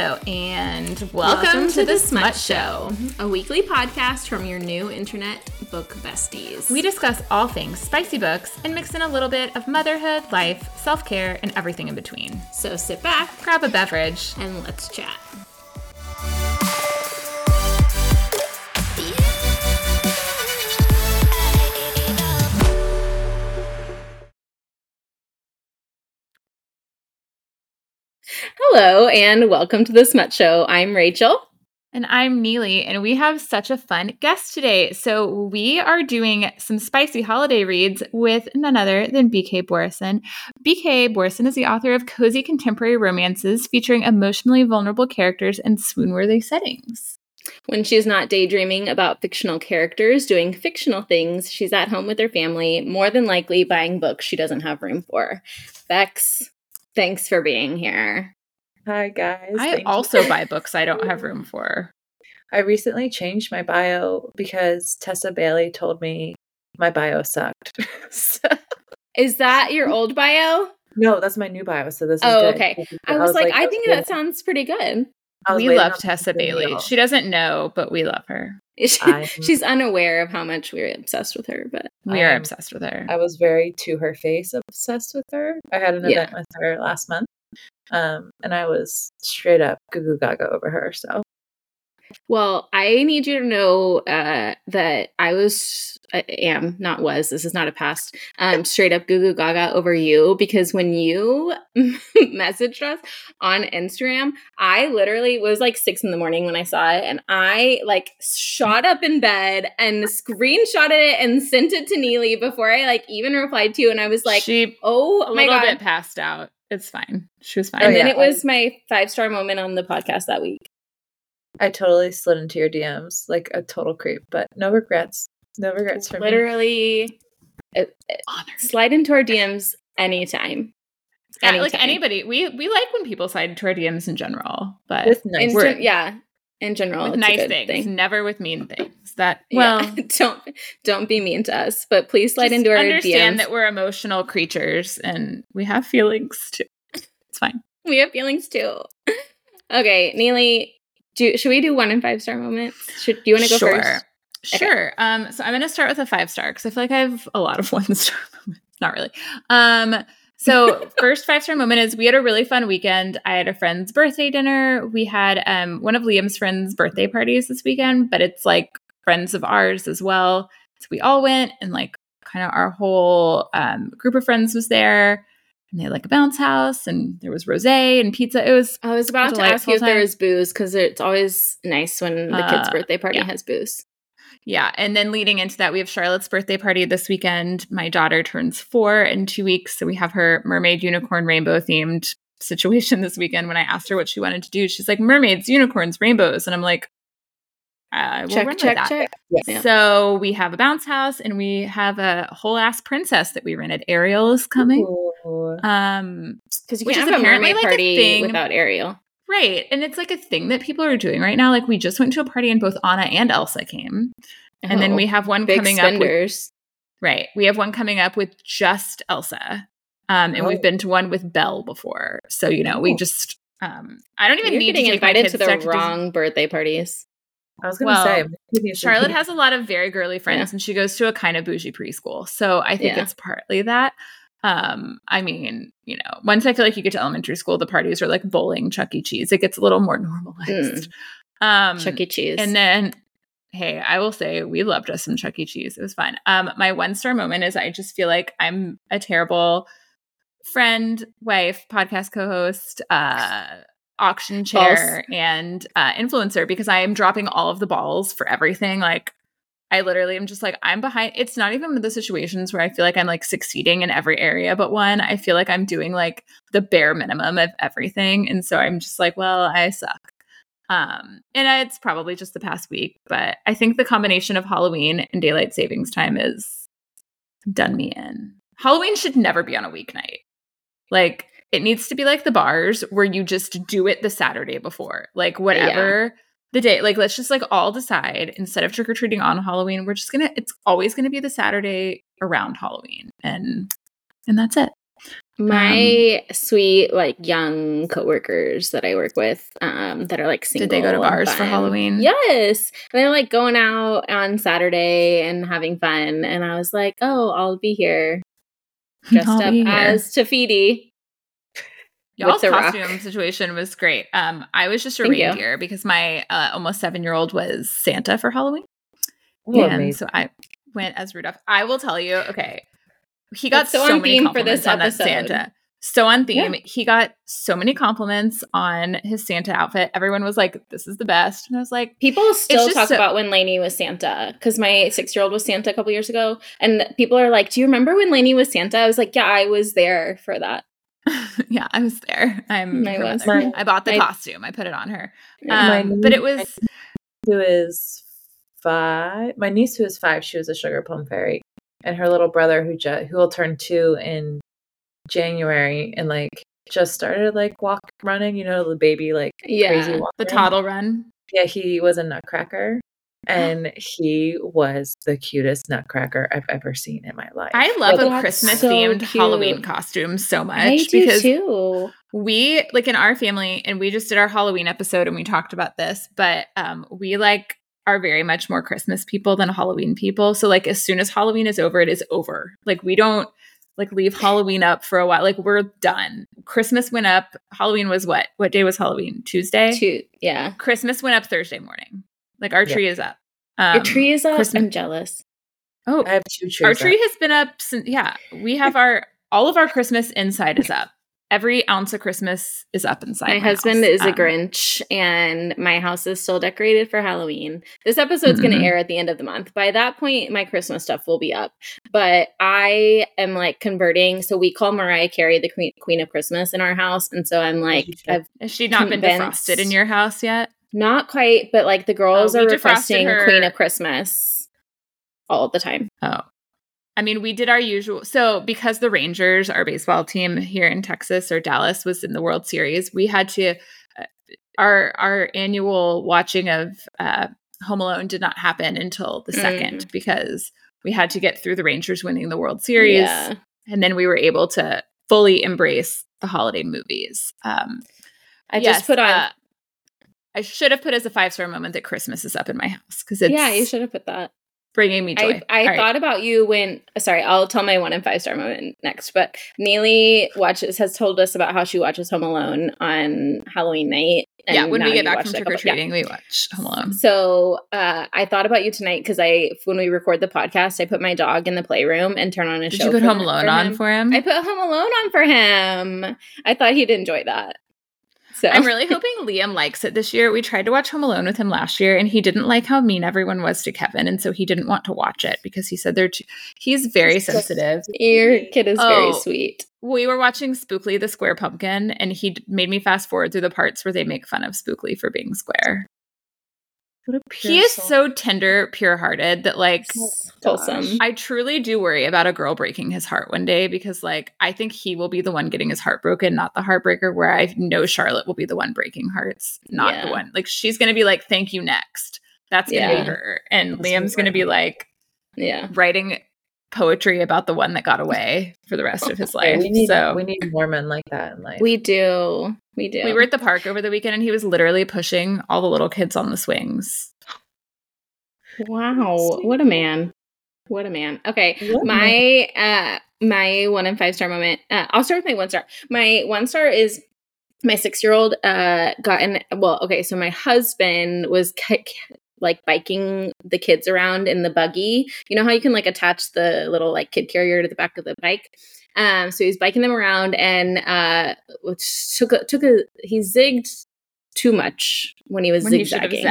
Hello, and welcome, welcome to, to, the Smut Show, a weekly podcast from your new internet book besties. We discuss all things spicy books and mix in a little bit of motherhood, life, self care, and everything in between. So sit back, grab a beverage, and let's chat. And welcome to the Smut Show. I'm Rachel. And I'm Neely, and we have such a fun guest today. So, we are doing some spicy holiday reads with none other than BK Borison. BK Borison is the author of cozy contemporary romances featuring emotionally vulnerable characters and swoon worthy settings. When she's not daydreaming about fictional characters doing fictional things, she's at home with her family, more than likely buying books she doesn't have room for. Bex, thanks for being here. Hi, guys. I Thank also buy books I don't have room for. I recently changed my bio because Tessa Bailey told me my bio sucked. so. Is that your old bio? No, that's my new bio. So this is oh, okay. I was, I was like, like, I think that sounds pretty good. We love Tessa Bailey. She doesn't know, but we love her. She's unaware of how much we're obsessed with her, but we are obsessed with her. I was very to her face obsessed with her. I had an event with her last month, um, and I was straight up goo goo gaga over her. So well, I need you to know uh, that I was, I am, not was, this is not a past, um, straight up goo goo gaga over you because when you messaged us on Instagram, I literally was like six in the morning when I saw it and I like shot up in bed and screenshotted it and sent it to Neely before I like even replied to you. And I was like, she, oh a my little God. bit passed out. It's fine. She was fine. Oh, and oh, then yeah. it was my five star moment on the podcast that week. I totally slid into your DMs like a total creep, but no regrets. No regrets for Literally, me. Literally, slide into our DMs anytime. Yeah, anytime. like anybody, we we like when people slide into our DMs in general, but with nice in, yeah, in general, with nice things, thing. never with mean things. That well, yeah, don't don't be mean to us, but please slide into our understand DMs. that we're emotional creatures and we have feelings too. It's fine. We have feelings too. Okay, Neely, do should we do one and five star moments? Should do you want to go sure. first? Sure. Okay. Um, so I'm going to start with a five star because I feel like I have a lot of one star moments. Not really. Um, so first five star moment is we had a really fun weekend. I had a friend's birthday dinner. We had um one of Liam's friends' birthday parties this weekend, but it's like friends of ours as well. So we all went and like kind of our whole um, group of friends was there and they had like a bounce house and there was rosé and pizza. It was I was about to ask you if there was booze because it's always nice when the kid's uh, birthday party yeah. has booze. Yeah. And then leading into that, we have Charlotte's birthday party this weekend. My daughter turns four in two weeks. So we have her mermaid, unicorn, rainbow themed situation this weekend. When I asked her what she wanted to do, she's like, mermaids, unicorns, rainbows. And I'm like, uh, we'll check, check, check. Yeah. So we have a bounce house and we have a whole ass princess that we rented. Ariel is coming. Ooh. Um, because you can't have a mermaid like party without Ariel. Right. And it's like a thing that people are doing right now. Like we just went to a party and both Anna and Elsa came. Oh, and then we oh, have one coming spenders. up. With, right. We have one coming up with just Elsa. Um, and oh. we've been to one with Belle before. So, you know, we just um I don't even You're need getting to invited to the wrong birthday parties. I was going to well, say, Charlotte has a lot of very girly friends, yeah. and she goes to a kind of bougie preschool. So I think yeah. it's partly that. Um, I mean, you know, once I feel like you get to elementary school, the parties are like bowling, Chuck E. Cheese. It gets a little more normalized. Mm. Um, Chuck E. Cheese, and then hey, I will say we loved us some Chuck E. Cheese. It was fun. Um, my one star moment is I just feel like I'm a terrible friend, wife, podcast co-host, uh, auction chair Balls. and uh, influencer because I am dropping all of the balls for everything. Like, I literally am just like, I'm behind. It's not even one of the situations where I feel like I'm like succeeding in every area, but one, I feel like I'm doing like the bare minimum of everything. And so I'm just like, well, I suck. Um, and it's probably just the past week, but I think the combination of Halloween and daylight savings time is done me in. Halloween should never be on a weeknight. Like, it needs to be like the bars where you just do it the Saturday before. Like whatever yeah. The day, like let's just like all decide instead of trick or treating on Halloween, we're just gonna it's always gonna be the Saturday around Halloween. And and that's it. My um, sweet, like young coworkers that I work with, um, that are like single. Did they go to bars for Halloween? Yes, And they're like going out on Saturday and having fun, and I was like, "Oh, I'll be here, dressed I'll up as Te Fiti." Y'all's costume rock. situation was great. Um, I was just a Thank reindeer you. because my uh, almost seven year old was Santa for Halloween, oh, and amazing. so I went as Rudolph. I will tell you, okay, he got so, so many compliments for this on episode. Santa. So on theme, yeah. he got so many compliments on his Santa outfit. Everyone was like, "This is the best," and I was like, "People still talk so- about when Lainey was Santa because my six-year-old was Santa a couple years ago, and people are like, "Do you remember when Lainey was Santa?" I was like, "Yeah, I was there for that." yeah, I was there. I'm. I, was. I bought the costume. I put it on her. Um, but it was. Who is five? My niece, who is five, she was a sugar plum fairy and her little brother who just who will turn two in January and like just started like walk running, you know, the baby like yeah, the toddle run. Yeah, he was a nutcracker and he was the cutest nutcracker I've ever seen in my life. I love like, a Christmas so themed Halloween costume so much I because too. we like in our family and we just did our Halloween episode and we talked about this, but um we like are very much more Christmas people than Halloween people. So like as soon as Halloween is over, it is over. Like we don't like leave Halloween up for a while. Like we're done. Christmas went up. Halloween was what? What day was Halloween? Tuesday. Two. Yeah. Christmas went up Thursday morning. Like our tree is up. Um, Your tree is up. Christmas- I'm jealous. Oh, I have two trees. Our tree up. has been up since. Yeah, we have our all of our Christmas inside is up every ounce of Christmas is up inside. My, my husband house. is um, a Grinch, and my house is still decorated for Halloween. This episode's mm-hmm. going to air at the end of the month. By that point, my Christmas stuff will be up. But I am like converting. So we call Mariah Carey the Queen, Queen of Christmas in our house, and so I'm like, I've has she not been defrosted in your house yet? Not quite, but like the girls oh, are requesting Queen of Christmas all the time. Oh, I mean, we did our usual. So, because the Rangers, our baseball team here in Texas or Dallas, was in the World Series, we had to. Uh, our our annual watching of uh, Home Alone did not happen until the second mm. because we had to get through the Rangers winning the World Series, yeah. and then we were able to fully embrace the holiday movies. Um, I yes, just put on. Uh, I should have put as a five star moment that Christmas is up in my house because it's yeah, you should have put that bringing me joy. I, I thought right. about you when sorry, I'll tell my one and five star moment next. But Neely watches has told us about how she watches Home Alone on Halloween night. yeah, when we get back from trick or treating, yeah. we watch Home Alone. So uh, I thought about you tonight because I when we record the podcast, I put my dog in the playroom and turn on a Did show. you put Home Alone for on for him? I put Home Alone on for him. I thought he'd enjoy that. So I'm really hoping Liam likes it this year. We tried to watch Home Alone with him last year, and he didn't like how mean everyone was to Kevin, and so he didn't want to watch it because he said they're too. He's very sensitive. Your kid is oh, very sweet. We were watching Spookly the Square Pumpkin, and he made me fast forward through the parts where they make fun of Spookly for being square he is soul. so tender, pure hearted that like wholesome. Oh I truly do worry about a girl breaking his heart one day because like I think he will be the one getting his heart broken, not the heartbreaker. Where I know Charlotte will be the one breaking hearts, not yeah. the one like she's gonna be like, "Thank you, next." That's gonna yeah. be her, and That's Liam's gonna be like, yeah, writing poetry about the one that got away for the rest of his life. we need, so we need more men like that in life. We do. We do. We were at the park over the weekend and he was literally pushing all the little kids on the swings. Wow. What a man. What a man. Okay. What my uh my one and five star moment. Uh, I'll start with my one star. My one star is my six year old uh got in well, okay, so my husband was like biking the kids around in the buggy. You know how you can like attach the little like kid carrier to the back of the bike? Um, so he's biking them around and uh, took a, took a he zigged too much when he was when zigzagging. He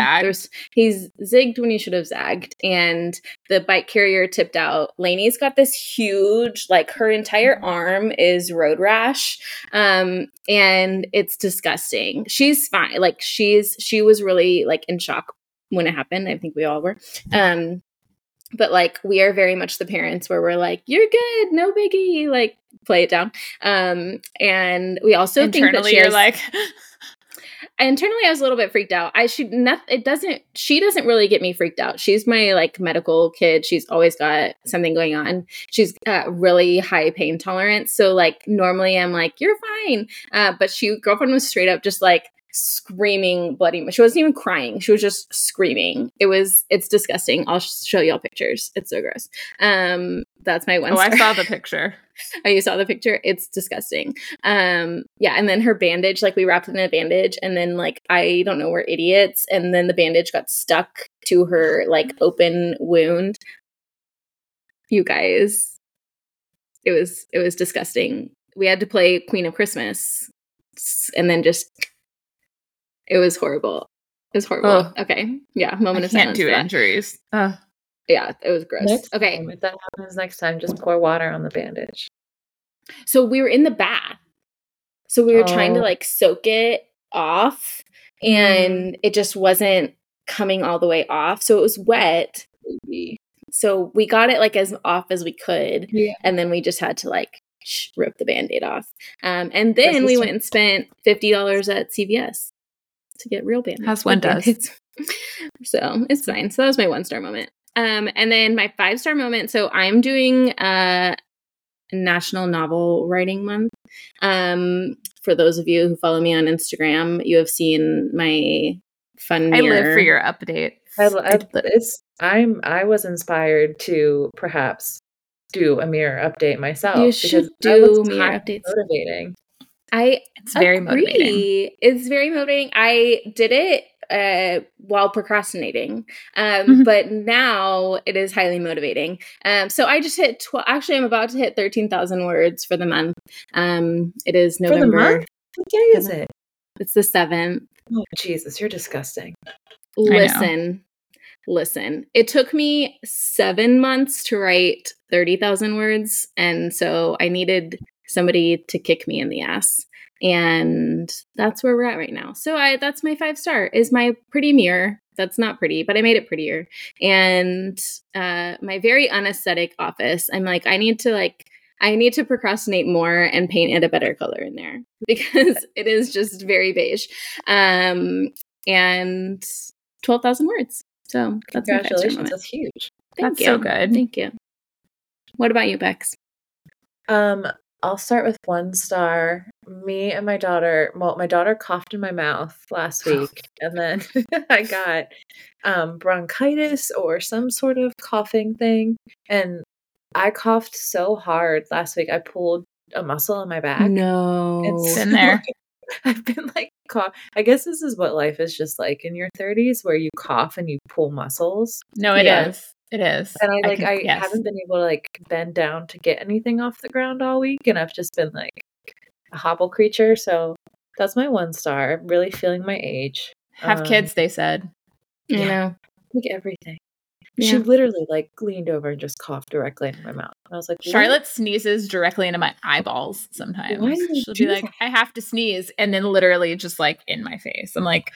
he's zigged when he should have zagged, and the bike carrier tipped out. Lainey's got this huge, like her entire arm is road rash, um, and it's disgusting. She's fine. Like she's she was really like in shock when it happened. I think we all were. Um, but like we are very much the parents where we're like, "You're good, no biggie," like play it down. Um, and we also internally think you're like. internally I was a little bit freaked out. I should not it doesn't she doesn't really get me freaked out. She's my like medical kid. She's always got something going on. She's got really high pain tolerance. So like normally I'm like, you're fine. Uh, but she girlfriend was straight up just like screaming bloody she wasn't even crying she was just screaming. It was it's disgusting. I'll show y'all pictures. It's so gross. Um that's my one oh i saw the picture. Oh you saw the picture? It's disgusting. Um yeah and then her bandage like we wrapped it in a bandage and then like i don't know we're idiots and then the bandage got stuck to her like open wound. You guys it was it was disgusting. We had to play queen of christmas and then just it was horrible. It was horrible. Oh. Okay. Yeah. Moment I of can't do injuries. Uh. Yeah, it was gross. Next okay. Time, if that happens next time, just pour water on the bandage. So we were in the bath. So we were oh. trying to oh. like soak it off and mm. it just wasn't coming all the way off. So it was wet. So we got it like as off as we could. Yeah. And then we just had to like rip the band aid off. Um, and then we went and spent $50 at CVS to get real bandits. As one does. so it's fine. So that was my one star moment. Um, and then my five star moment. So I'm doing uh National Novel Writing Month. Um, for those of you who follow me on Instagram, you have seen my fun. Mirror. I live for your update. I, I, it's I'm I was inspired to perhaps do a mirror update myself. You should do mirror updates. Motivating. I it's very agree. motivating. It's very motivating. I did it uh, while procrastinating, um, mm-hmm. but now it is highly motivating. Um, so I just hit. Tw- Actually, I'm about to hit thirteen thousand words for the month. Um, it is November. What day is it? It's the seventh. Oh Jesus, you're disgusting. Listen, listen. It took me seven months to write thirty thousand words, and so I needed somebody to kick me in the ass. And that's where we're at right now. So i that's my five star is my pretty mirror. That's not pretty but i made it prettier. And uh my very unaesthetic office i'm like i need to like i need to procrastinate more and paint it a better color in there because it is just very beige. Um and 12000 words. So that's congratulations that's huge. Thank that's you. so good. Thank you. What about you bex? Um I'll start with one star. Me and my daughter, well, my daughter coughed in my mouth last week, and then I got um, bronchitis or some sort of coughing thing. And I coughed so hard last week, I pulled a muscle in my back. No. It's in there. I've been like, cough. I guess this is what life is just like in your 30s, where you cough and you pull muscles. No, it yeah. is. It is. And I like I, can, I yes. haven't been able to like bend down to get anything off the ground all week and I've just been like a hobble creature. So that's my one star. I'm really feeling my age. Have um, kids, they said. You yeah. know. Like everything. Yeah. She literally like leaned over and just coughed directly into my mouth. I was like, Charlotte sneezes directly into my eyeballs sometimes. Why She'll be like, I have to sneeze, and then literally just like in my face. I'm like,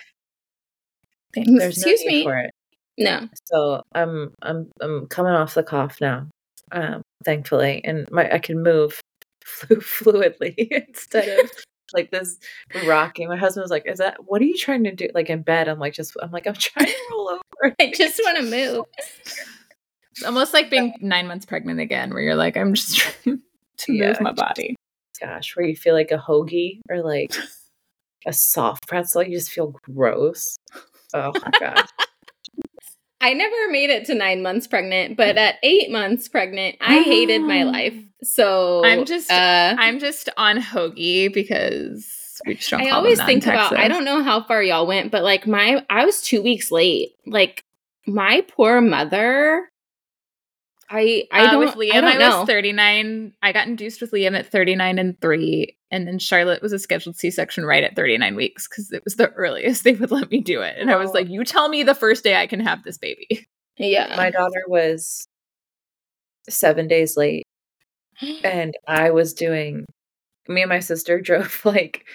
There's Excuse no me. No. So I'm I'm I'm coming off the cough now, um, thankfully, and my I can move flu- fluidly instead of like this rocking. My husband was like, "Is that what are you trying to do?" Like in bed, I'm like, just I'm like I'm trying to roll over. I just want to move. It's almost like being nine months pregnant again, where you're like, I'm just trying to yeah. move my body. Gosh, where you feel like a hoagie or like a soft pretzel, you just feel gross. Oh my god. I never made it to nine months pregnant, but at eight months pregnant, I hated my life. So I'm just uh, I'm just on hoagie because don't. I always think about. I don't know how far y'all went, but like my I was two weeks late. Like my poor mother I I uh, don't with Liam. I, I was 39. I got induced with Liam at 39 and 3 and then Charlotte was a scheduled C-section right at 39 weeks cuz it was the earliest they would let me do it. And oh. I was like, "You tell me the first day I can have this baby." Yeah. My daughter was 7 days late and I was doing me and my sister drove like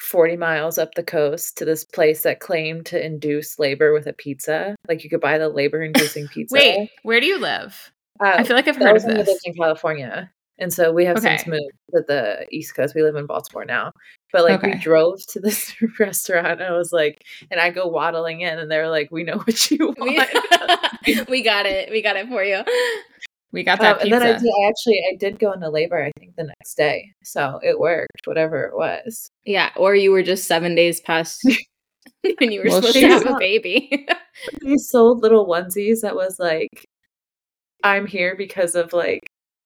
40 miles up the coast to this place that claimed to induce labor with a pizza. Like you could buy the labor inducing pizza. Wait, where do you live? Uh, I feel like I've heard of this. lived in California, and so we have okay. since moved to the East Coast. We live in Baltimore now, But like we drove to this restaurant and I was like, and I go waddling in and they're like, we know what you want. we got it. We got it for you. We got Um, that and then I, did, I actually I did go into labor I think the next day, so it worked. Whatever it was, Yeah, or you were just seven days past when you were Well, supposed to have a baby. he sold little onesies that was like, "I'm here because of like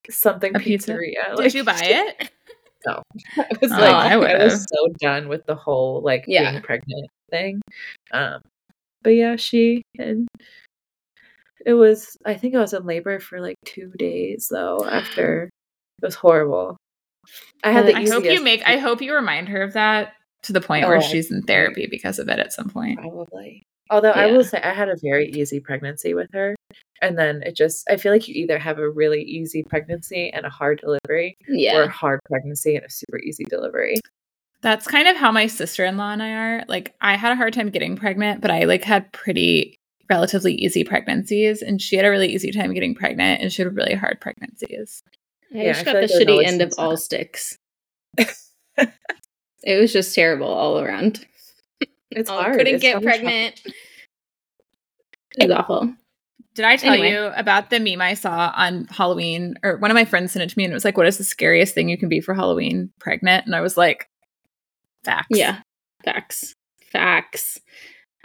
something A pizza? pizzeria." Did you buy it? No. I was Oh, like, I I, was so done with the whole like Yeah. being pregnant thing. Um, but yeah, she and it was. I think I was in labor for like two days though. After it was horrible. I had the I I hope you make. I hope you remind her of that to the point where Oh, she's in therapy because of it at some point. Probably. Although I will say I had a very easy pregnancy with her. And then it just I feel like you either have a really easy pregnancy and a hard delivery or a hard pregnancy and a super easy delivery. That's kind of how my sister-in-law and I are. Like I had a hard time getting pregnant, but I like had pretty relatively easy pregnancies and she had a really easy time getting pregnant and she had really hard pregnancies. I Yeah, just I got feel the like shitty end of some all sticks. it was just terrible all around. It's Oh, hard. couldn't It's get so much pregnant. It was awful. Did I tell Anyway. you about the meme I saw on Halloween? Or one of my friends sent it to me and it was like, What is the scariest thing you can be for Halloween? Pregnant? And I was like, Facts. Yeah. Facts. Facts.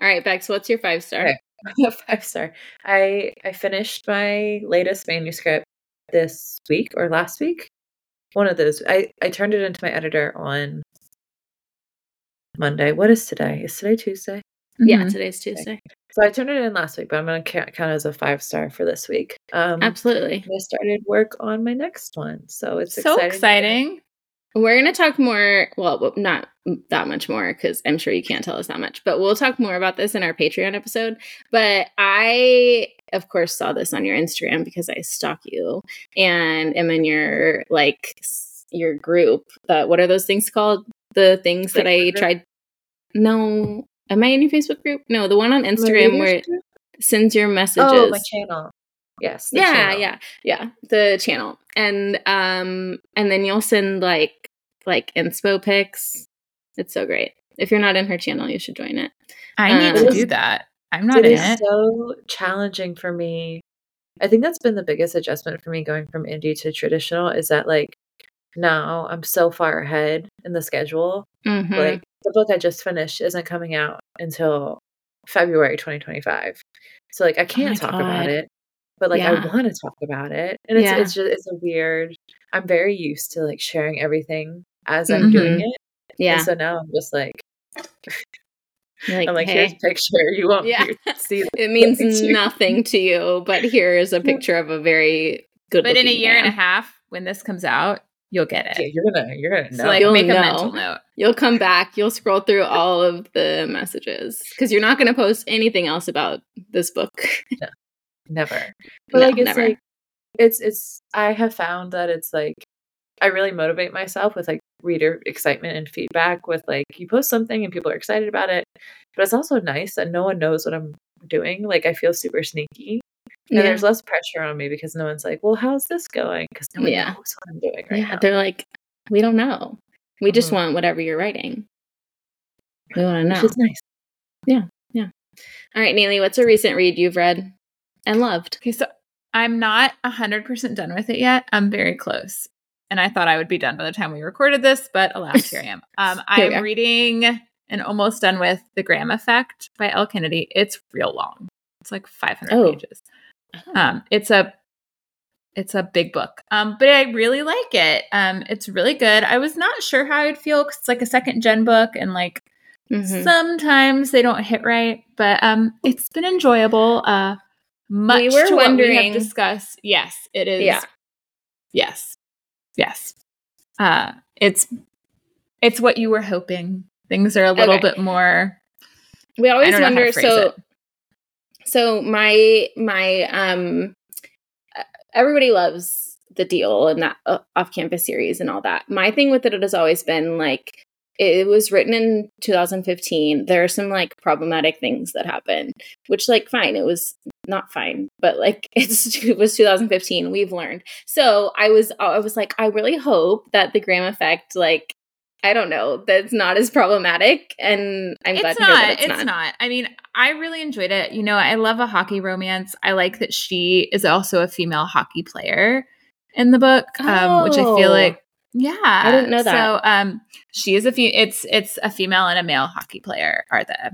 All right, Bex, what's your five star? harder. Five star. I I finished my latest manuscript this week or last week. One of those. I I turned it into my editor on Monday. What is today? Is today Tuesday? Yeah, Mhm. today's Tuesday. So I turned it in last week, but I'm going to count, count as a five star for this week. Um, Absolutely. I started work on my next one, so it's so exciting. exciting. We're going to talk more, well, not that much more because I'm sure you can't tell us that much, but we'll talk more about this in our Patreon episode. But I, of course, saw this on your Instagram because I stalk you and am in your, like, your group. Uh, what are those things called? The things that I tried. No. Am I in your Facebook group? No, the one on Instagram where it sends your messages. Oh, my channel. Yes. the yeah channel. yeah yeah the channel and um and then you'll send like like inspo pics it's so great if you're not in her channel you should join it I need Um, to do that. I'm not It in is it. so challenging for me. I think that's been the biggest adjustment for me going from indie to traditional is that like now I'm so far ahead in the schedule. Mhm. Like the book I just finished isn't coming out until February 2025. So like I oh can't my talk about it, but like I want to talk about it. And it's Yeah. it's just it's a weird I'm very used to like sharing everything as I'm doing mm-hmm. it. yeah And so now I'm just like like, I'm like, hey. here's a picture. You won't Yeah. see the it means picture. nothing to you but here is a picture of a very good But in a looking year and a half, when this comes out, you'll get it. Yeah, you're gonna you're gonna know. So like You'll make a mental note. you'll come back you'll scroll through all of the messages because you're not going to post anything else about this book never. But No, like it's never. like it's it's I have found that it's like I really motivate myself with like reader excitement and feedback with like you post something and people are excited about it. But it's also nice that no one knows what I'm doing. Like I feel super sneaky. And yeah. there's less pressure on me because no one's like, Well, how's this going? Because no one Yeah. knows what I'm doing right yeah now. they're like we don't know we just Mhm. want whatever you're writing we want to know Which is nice. Yeah. Yeah. All right neely what's a recent read you've read and loved Okay, so I'm not 100% done with it yet. I'm very close. And I thought I would be done by the time we recorded this, but alas, here I am. Um, I'm are. reading and almost done with The Graham Effect by Elle Kennedy. It's real long. It's like 500 Oh. pages. Um, it's a it's a big book. Um, but I really like it. Um, it's really good. I was not sure how I'd feel because it's like a second gen book and like Mhm. sometimes they don't hit right, but um, it's been enjoyable. Uh, much We were to what we wondering- have discussed. Yes, it is. Yeah. Yes. Yes. Uh, it's it's what you were hoping. Things are a little Okay. bit more. we always don't know how to wonder so it. So my my um uh, everybody loves the deal and that uh, off campus series and all that. My thing with it has always been like it was written in 2015 there are some like problematic things that happen which like fine it was not fine but like it was 2015 we've learned. So i was i was like i really hope that the graham effect like I don't know. That's not as problematic, and I'm glad it's to hear not. that It's, it's, not. not. I mean, I really enjoyed it. You know, I love a hockey romance. I like that she is also a female hockey player in the book, um, which I feel Oh. like, yeah, I didn't know that. So, um, she is a fe- It's it's a female and a male hockey player are the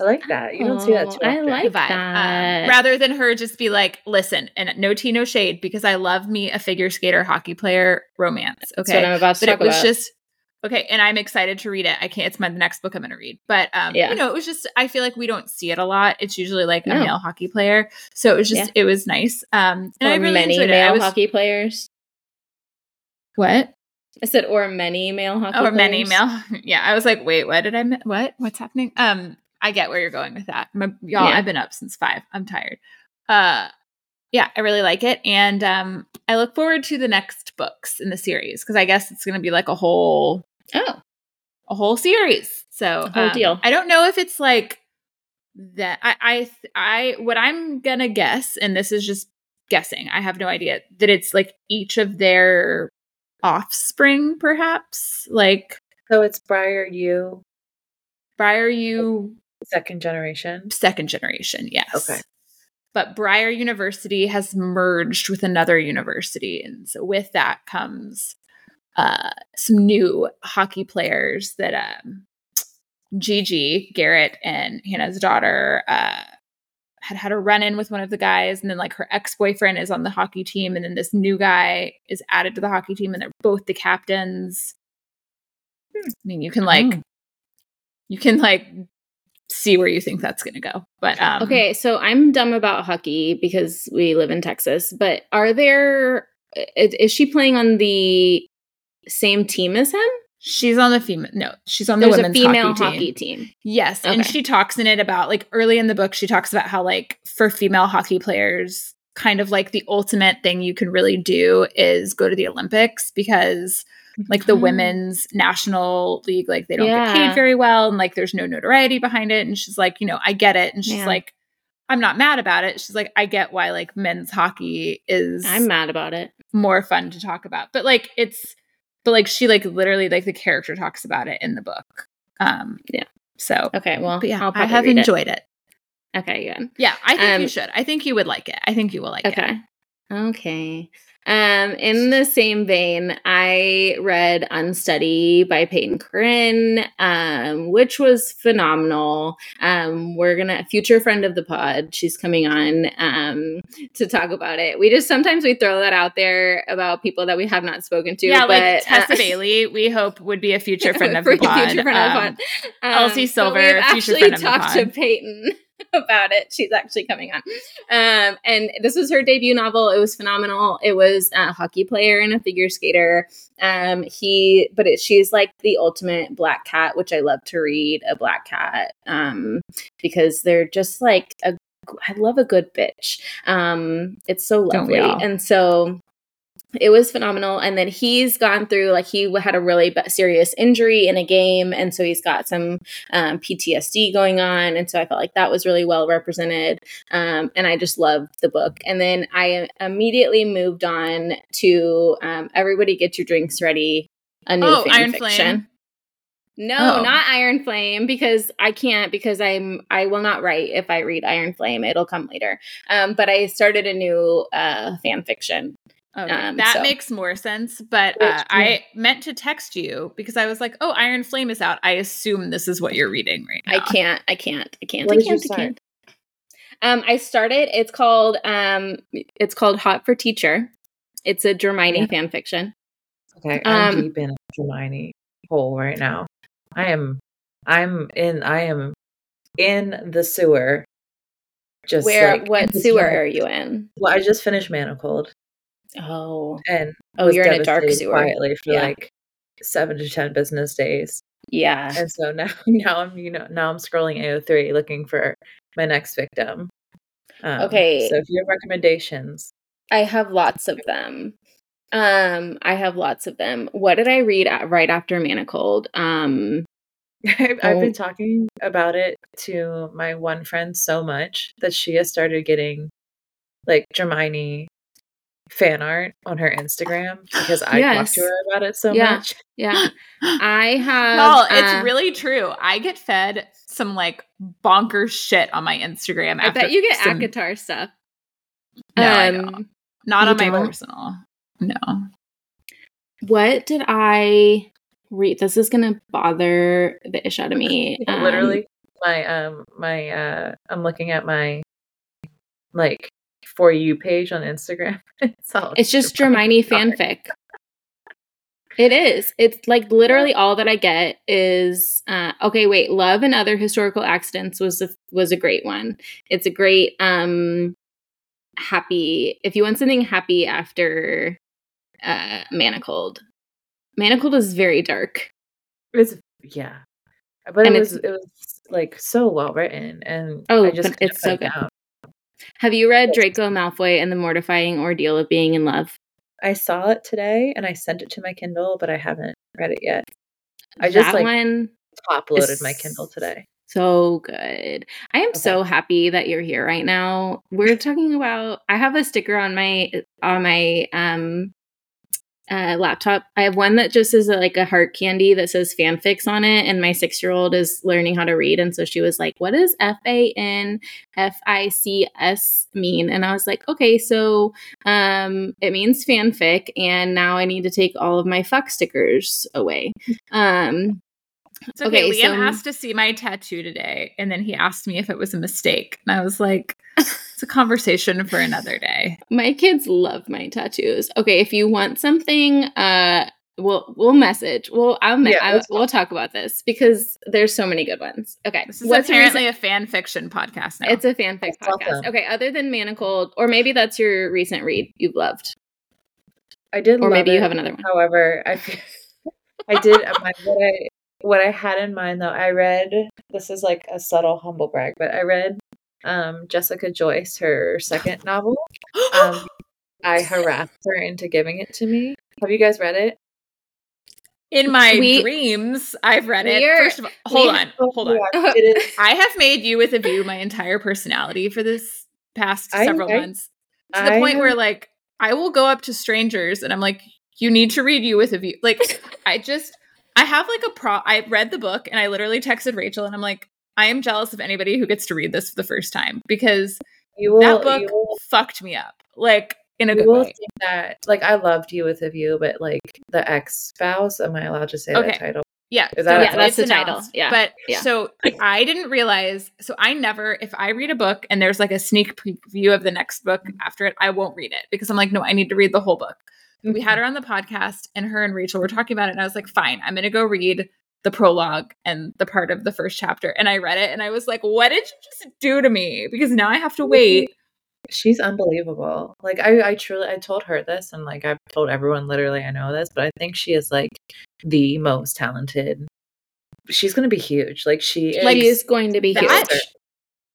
I like that. You don't see that Oh, too I like vibe. that. Um, rather than her just be like, listen, and no tea, no shade, because I love me a figure skater hockey player romance. That's Okay. what I'm about to but talk it was about. just okay and i'm excited to read it. I can't it's my the next book i'm going to read. But um Yeah. you know it was just i feel like we don't see it a lot. It's usually like a male hockey player. So it was just it was nice. Um and or i really many enjoyed it. I male was, hockey players. what? I said, or many male hockey. or many players. male yeah. I was like wait what did i what? What's happening? Um i get where you're going with that. My, y'all Yeah. i've been up since five. I'm tired. Uh yeah i really like it. And um i look forward to the next books in the series because i guess it's going to be like a whole Oh, a whole series. So A whole um, deal. I don't know if it's like that. I, I, I, what I'm gonna guess, and this is just guessing. I have no idea that it's like each of their offspring, perhaps like So it's Briar U, Briar U, second generation. second generation. Yes. Okay. But Briar University has merged with another university, and so with that comes uh, some new hockey players that um, Gigi Garrett and Hannah's daughter uh, had had a run in with one of the guys, and then like her ex boyfriend is on the hockey team, and then this new guy is added to the hockey team, and they're both the captains. I mean, you can like, Oh. you can like see where you think that's going to go, but um, okay. So I'm dumb about hockey because we live in Texas. But are there? Is, Is she playing on the same team as him? She's on the female. No, she's on the There's a women's female hockey, hockey, team. team. Yes, and she talks in it about like early in the book. She talks about how like for female hockey players, kind of like the ultimate thing you can really do is go to the Olympics because like the Oh. women's national league, like they don't get paid very well, and like there's no notoriety behind it. And she's like, you know, I get it, and she's Yeah. like, I'm not mad about it. She's like, I get why like men's hockey is I'm mad about it. more fun to talk about. But like it's but like she like literally like the character talks about it in the book. Um Yeah. So Okay, well, yeah, i have read it. enjoyed it. Okay, good. Yeah, I think Um, you should. I think you would like it. I think you will like it. Okay. Okay. Um, in the same vein, I read Unsteady by Peyton Corinne, um, which was phenomenal. Um, we're gonna future friend of the pod. She's coming on um to talk about it. We just sometimes we throw that out there about people that we have not spoken to. Yeah, like but, Tessa uh, Bailey, we hope would be a future friend of the pod. Future friend Um, of the pod. Elsie so Silver, we've future actually friend of the talked to. Peyton about it. She's actually coming on. Um, and this was her debut novel. It was phenomenal. It was a hockey player and a figure skater. Um, he, but it, she's like the ultimate black cat, which I love to read a black cat um, because they're just like a. I love a good bitch. Um, it's so lovely, and so it was phenomenal. And then he's gone through like he had a really serious injury in a game. And so he's got some um, ptsd going on. And so i felt like that was really well represented. Um, and i just loved the book. And then i immediately moved on to um, everybody get your drinks ready a new Oh, fan Iron fiction. Flame? no Oh. not iron flame because i can't because i'm i will not write if i read iron flame. It'll come later. Um, but i started a new uh, fan fiction Okay, Um, that so- makes more sense. But uh, I meant to text you because I was like, "Oh, Iron Flame is out." I assume this is what you're reading right now. I can't. I can't. I can't. What I did you can't. I start? can't. Um, I started. It's called. Um, it's called Hot for Teacher. It's a Dramione Yeah. fan fiction. Okay, I'm Um, deep in a Hermione hole right now. I am, I'm in, I am in the sewer. Just Where? like, what sewer sewer. are you in? Well, I just finished Manacled Oh, and Oh, was you're in a dark sewer. quietly for Yeah. like seven to ten business days, yeah. and so now, now I'm, you know, now I'm scrolling AO3 looking for my next victim. Um, Okay. so if you have recommendations, I have lots of them. Um, I have lots of them. What did I read right after Manacled? Um, I've, I've Oh. been talking about it to my one friend so much that she has started getting like Hermione fan art on her Instagram because I talked to her about it so Yeah. much. Yeah. I have. No, it's uh, really true. I get fed some like bonkers shit on my Instagram. I after bet you get some- ACOTAR stuff. No, I Um, don't. Not on my don't? personal. No. What did I read? This is gonna bother the ish out of me. Um, Literally, my um my uh I'm looking at my like for you page on Instagram. it's all It's just Dramione fanfic. It is. It's like literally all that I get is uh, okay. Wait, love and other historical accidents was a, was a great one. It's a great um happy. If you want something happy after uh Manacled, Manacled is very dark. It's yeah, but And it was it was like so well written, and Oh, I just it's so good. down. Have you read Draco Malfoy and the mortifying ordeal of being in love? I saw it today, and I sent it to my Kindle, but I haven't read it yet. I just that like one top loaded my Kindle today. So good. I am Okay. so happy that you're here right now. We're talking about I have a sticker on my on my um uh laptop. I have one that just is like a heart candy that says fanfics on it and my 6-year-old is learning how to read and so she was like, "What does F A N F I C S mean?" And I was like, "Okay, so um it means fanfic and now I need to take all of my fuck stickers away." Um It's okay. Okay, Liam so- asked to see my tattoo today, and then he asked me if it was a mistake. And I was like, it's a conversation for another day. My kids love my tattoos. Okay, if you want something, uh, we'll we'll message. We'll I'll me- Yeah, I, that's we'll talk about this because there's so many good ones. Okay, This is what's apparently recent- a fan fiction podcast now. it's a fanfic That's podcast. awesome. Okay, other than Manacled, or maybe that's your recent read you've loved, I did, or love maybe you have another one. However, I I did my, what I what I had in mind though. I read this is like a subtle humble brag, but I read um Jessica Joyce her second novel. Um, I harassed her into giving it to me. Have you guys read it? In my We- dreams, I've read it. are- First of all, hold we- on, hold on. Yeah, I have made you with a view my entire personality for this past I- several I- months to the I point where like I will go up to strangers and I'm like, you need to read you with a view. Like I just I have like a pro I read the book and I literally texted Rachel and I'm like, I am jealous of anybody who gets to read this for the first time because you will, that book you will, fucked me up. Like in a you good will way. think that like I loved you with a view, but like the Ex Vows. Am I allowed to say Okay. that title? Yeah, Is that so Yeah, that's it's the title. announced. Yeah, but yeah. so I didn't realize. So I never, if I read a book and there's like a sneak preview of the next book mm-hmm. after it, I won't read it because I'm like, no, I need to read the whole book. We had mm-hmm. her on the podcast, and her and Rachel were talking about it, and I was like, fine, I'm gonna go read the prologue and the part of the first chapter, and I read it, and I was like, what did you just do to me? Because now I have to wait. She's unbelievable. Like I, I truly, I told her this, and like I've told everyone literally I know this, but I think she is like the most talented. She's gonna be huge. Like she is. Like is going to be that- huge. Huge.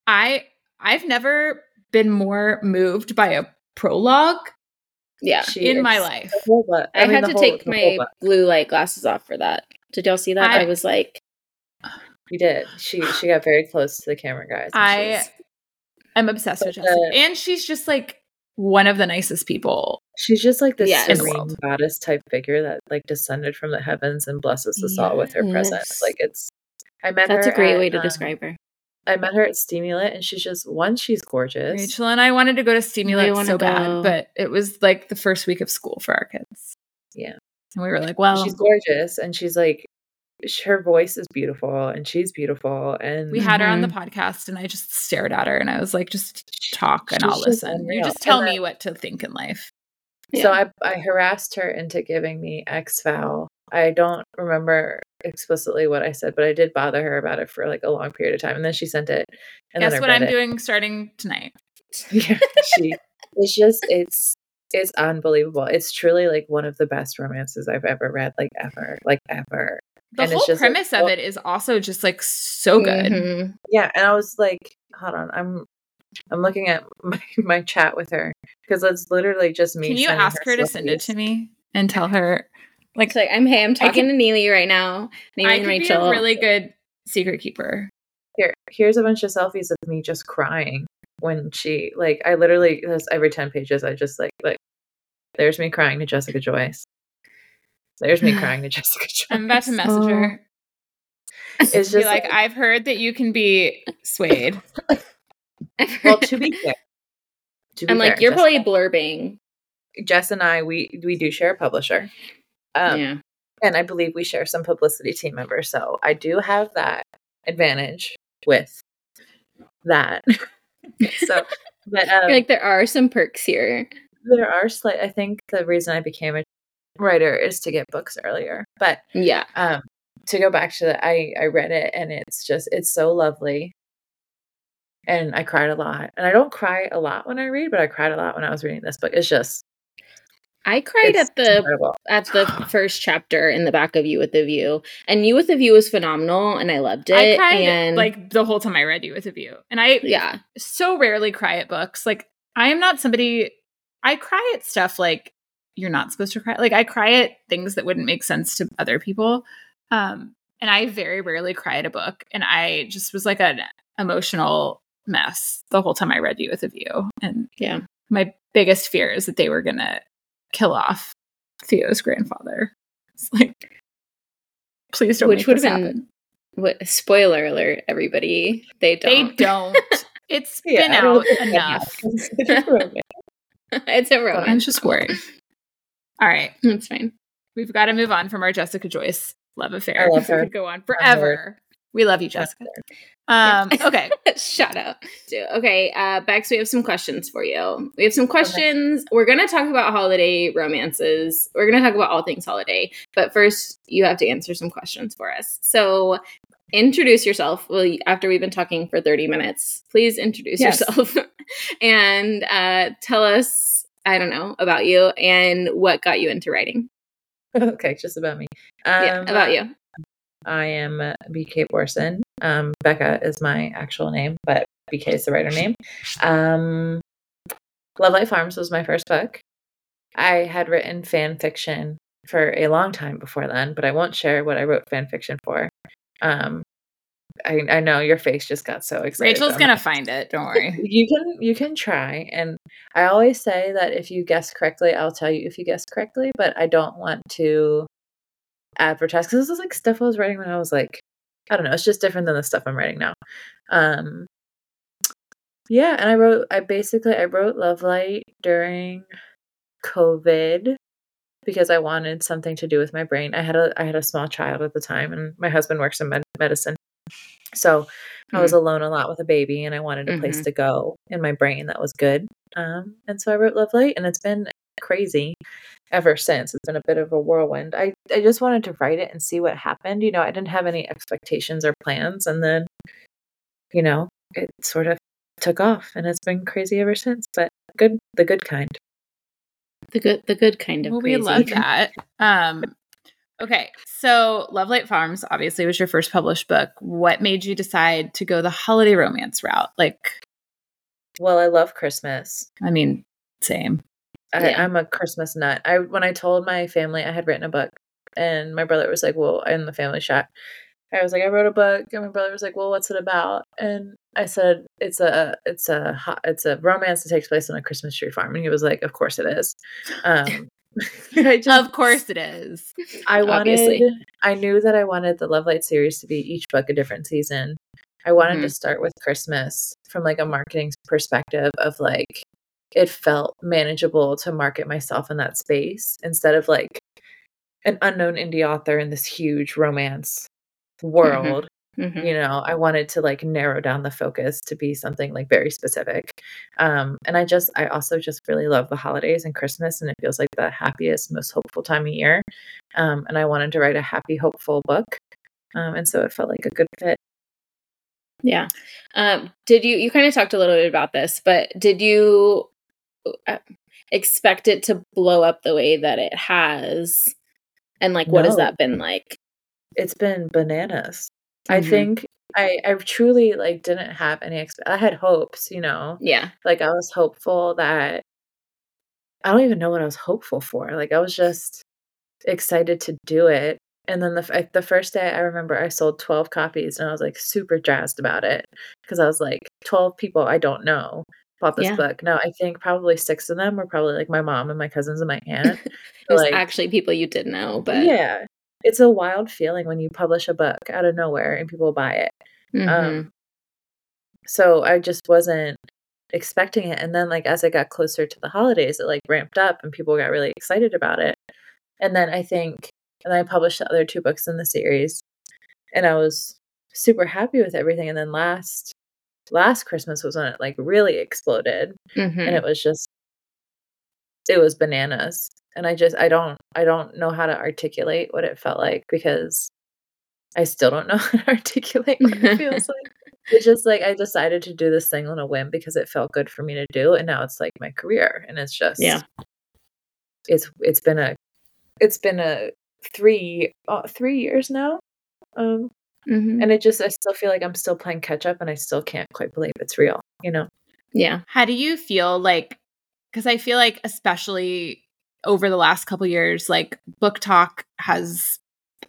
I I've never been more moved by a prologue Yeah, she in my life. the whole I, mean, had to whole- take my blue light glasses off for that. Did y'all see that? I, I- was like, You did. She she got very close to the camera, guys. I I'm obsessed with Jessica, the- and she's just like one of the nicest people. she's just like this Yes. Serene goddess type figure that like descended from the heavens and blesses us all with her presence. Like it's. I met that's a great at, way to um, describe her. I met her at Stimulant, and she's just one. She's gorgeous. Rachel and I wanted to go to Stimulant so go. bad, but it was like the first week of school for our kids. And we were like, well, she's gorgeous, and she's like, her voice is beautiful, and she's beautiful, and we had her on the podcast and I just stared at her and I was like, just talk and I'll listen. You just tell me what to think in life. So I, I harassed her into giving me Ex Vows. I don't remember explicitly what I said, but I did bother her about it for like a long period of time, and then she sent it. And Guess what I'm it. doing starting tonight? Yeah, she. It's just it's it's unbelievable. It's truly like one of the best romances I've ever read, like ever, like ever. The And it's whole just, like, premise of it is also just like so good. Mhm. Yeah, and I was like, hold on, I'm I'm looking at my, my chat with her because it's literally just me. Can you ask her to send it to me and tell her like It's like I'm hey, I'm talking to Neely right now. Neely I and Rachel. be a really good secret keeper. Here, here's a bunch of selfies of me just crying when she like I literally there's every ten pages I just like like There's me crying to Jessica Joyce. There's me crying to Jessica Joyce. I'm about to message her. It's Be just like, like, I've heard that you can be swayed. well, to be fair, to be I'm like, you're Jess- probably blurbing. Jess and I, we we do share a publisher, um, yeah. and I believe we share some publicity team members. So I do have that advantage with that. so, but um, like there are some perks here. There are slight. I think the reason I became a writer is to get books earlier, but Yeah. um to go back to that, i i read it and it's just it's so lovely and i cried a lot and i don't cry a lot when i read but i cried a lot when i was reading this book it's just I cried it's at the incredible. at the first chapter in the back of You with the View, and You with the View was phenomenal, and I loved it. I cried and like the whole time I read You with the View. And I yeah, so rarely cry at books. Like I am not somebody I cry at stuff like you're not supposed to cry. Like I cry at things that wouldn't make sense to other people. Um and I very rarely cry at a book and I just was like an emotional mess the whole time I read You with a View. And yeah. my biggest fear is that they were going to kill off Theo's grandfather. It's like please don't Which would have been- happen. What spoiler alert, everybody? They don't. They don't. It's Yeah, been out enough. It's romance. a I'm romance. just worried. All right. That's fine. We've got to move on from our Jessica Joyce love affair. I love We her. could go on forever. We love you, Jessica. Um, okay. Shout out. So, okay, uh, Bex, we have some questions for you. We have some questions. We're going to talk about holiday romances. We're going to talk about all things holiday. But first, you have to answer some questions for us. So, introduce yourself. Well, after we've been talking for 30 minutes, please introduce Yes. yourself and uh, tell us, I don't know, about you and what got you into writing. okay just about me um, yeah, about you. i am uh, bk borison um becca is my actual name but bk is the writer name um lovelight farms was my first book i had written fan fiction for a long time before then but i won't share what i wrote fan fiction for um i i know your face just got so excited Rachel's to find it. Don't worry. you can you can try and i always say that if you guess correctly i'll tell you if you guess correctly but i don't want to advertise because this is like stuff i was writing when i was like i don't know it's just different than the stuff i'm writing now um yeah and i wrote i basically i wrote lovelight during covid because i wanted something to do with my brain i had a i had a small child at the time and my husband works in med- medicine so I was alone a lot with a baby and I wanted a place Mhm. to go in my brain that was good. Um, and so I wrote Lovelight and it's been crazy ever since. It's been a bit of a whirlwind. I, I just wanted to write it and see what happened. You know, I didn't have any expectations or plans. And then, you know, it sort of took off and it's been crazy ever since, but good, the good kind. The good, the good kind of Well, crazy. we love that. Um, okay. So, Lovelight Farms obviously was your first published book. What made you decide to go the holiday romance route? Like, Well, I love Christmas. I mean, same. I, Yeah. I'm a Christmas nut. I when I told my family I had written a book, and my brother was like, "Well," in the family shot. I was like, "I wrote a book," and my brother was like, "Well, what's it about?" And I said, "It's a it's a ho- it's a romance that takes place on a Christmas tree farm," and he was like, "Of course it is." Um, I just Of course it is. I wanted obviously. I knew that I wanted the Lovelight series to be each book a different season. I wanted to Mhm. start with Christmas from like a marketing perspective of like it felt manageable to market myself in that space instead of like an unknown indie author in this huge romance world Mhm. you know i wanted to like narrow down the focus to be something like very specific um and i just i also just really love the holidays and christmas and it feels like the happiest most hopeful time of year um and i wanted to write a happy hopeful book um and so it felt like a good fit Yeah. Um, did you, you kind of talked a little bit about this, but did you uh, expect it to blow up the way that it has? And like, what has that been like? it's been bananas i Mhm. think i i truly like didn't have any exp- i had hopes you know Yeah. like i was hopeful that i don't even know what i was hopeful for like i was just excited to do it and then the, f- I- the first day i remember i sold 12 copies and i was like super jazzed about it because i was like 12 people i don't know bought this Yeah. book. No, I think probably six of them were probably like my mom and my cousins and my aunt. There's like, actually people you did know, but yeah, it's a wild feeling when you publish a book out of nowhere and people buy it. Mhm. Um, so I just wasn't expecting it. And then, like, as I got closer to the holidays, it like ramped up and people got really excited about it. And then I think, and I published the other two books in the series, and I was super happy with everything. And then last last Christmas was when it like really exploded, Mhm. and it was just it was bananas. And I just I don't I don't know how to articulate what it felt like because I still don't know how to articulate what it feels like. It's just like I decided to do this thing on a whim because it felt good for me to do, and now it's like my career, and it's just Yeah. It's it's been a it's been a three uh, three years now, um, Mhm. and it just I still feel like I'm still playing catch up, and I still can't quite believe it's real. You know? yeah. How do you feel like because I feel like especially over the last couple years like BookTok has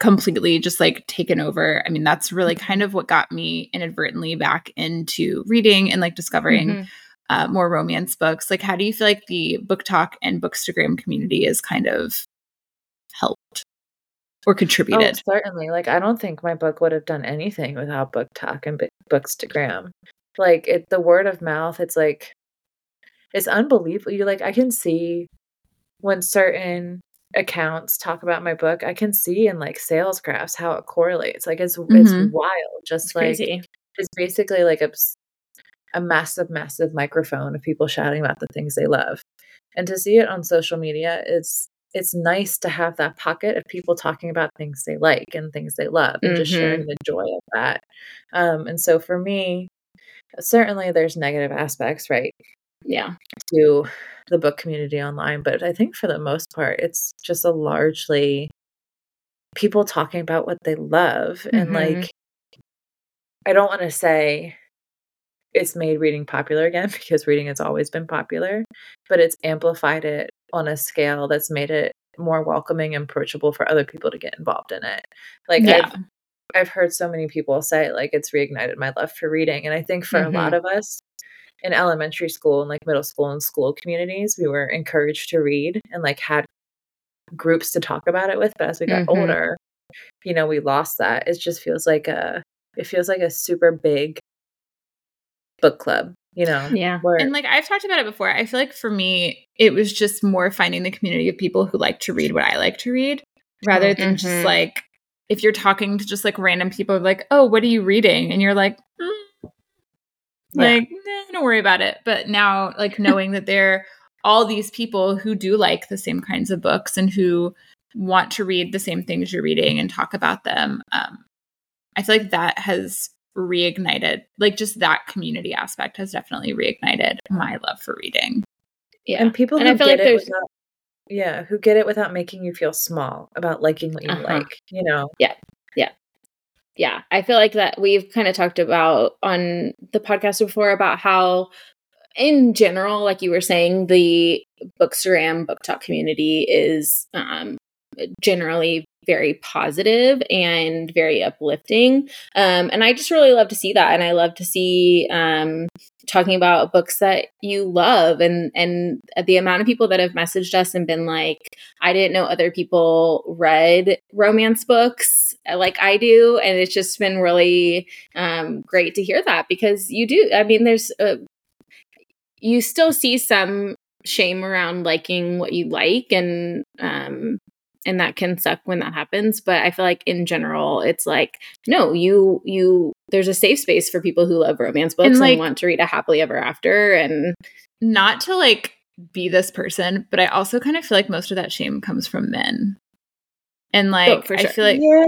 completely just like taken over. I mean that's really kind of what got me inadvertently back into reading and like discovering Mhm. uh, more romance books. Like how do you feel like the BookTok and bookstagram community is kind of helped or Oh, contributed? certainly. Like I don't think my book would have done anything without BookTok and bookstagram. Like it, the word of mouth. It's like it's unbelievable. You like I can see when certain accounts talk about my book. I can see in like sales graphs how it correlates. Like it's it's Mhm. wild. Just It's like crazy. it's basically like a a massive, massive microphone of people shouting about the things they love. And to see it on social media is it's nice to have that pocket of people talking about things they like and things they love and just Mhm. sharing the joy of that. Um, and so for me, certainly there's negative aspects, right, Yeah. to the book community online, but I think for the most part, it's just a largely people talking about what they love and Mhm. like I don't want to say it's made reading popular again because reading has always been popular, but it's amplified it on a scale that's made it more welcoming and approachable for other people to get involved in it. Like yeah. I've I've heard so many people say like it's reignited my love for reading and I think for a lot of us in elementary school and like middle school and school communities we were encouraged to read and like had groups to talk about it with but as we got Mhm. older you know we lost that it just feels like a it feels like a super big book club you know Yeah. where And like I've talked about it before, I feel like for me, it was just more finding the community of people who like to read what I like to read rather than Mhm. just like if you're talking to just like random people, like, oh, what are you reading? And you're like, mm. Yeah. like, don't worry about it. But now, like, knowing that there are all these people who do like the same kinds of books and who want to read the same things you're reading and talk about them, um, I feel like that has reignited, like, just that community aspect has definitely reignited my love for reading. Yeah. and people And who I feel get like it there's- without yeah who get it without making you feel small about liking what you Uh-huh. like you know Yeah. yeah i feel like that we've kind of talked about on the podcast before about how in general like you were saying the bookstagram BookTok community is um generally very positive and very uplifting. Um and i just really love to see that and i love to see um talking about books that you love and and the amount of people that have messaged us and been like I didn't know other people read romance books uh, like I do, and it's just been really um, great to hear that because you do. I mean, there's a, you still see some shame around liking what you like, and um, and that can suck when that happens. But I feel like in general, it's like no, you you there's a safe space for people who love romance books and, like- want to read a happily ever after, and Not to like be this person, but I also kind of feel like most of that shame comes from men. And like, for I sure. feel like, yeah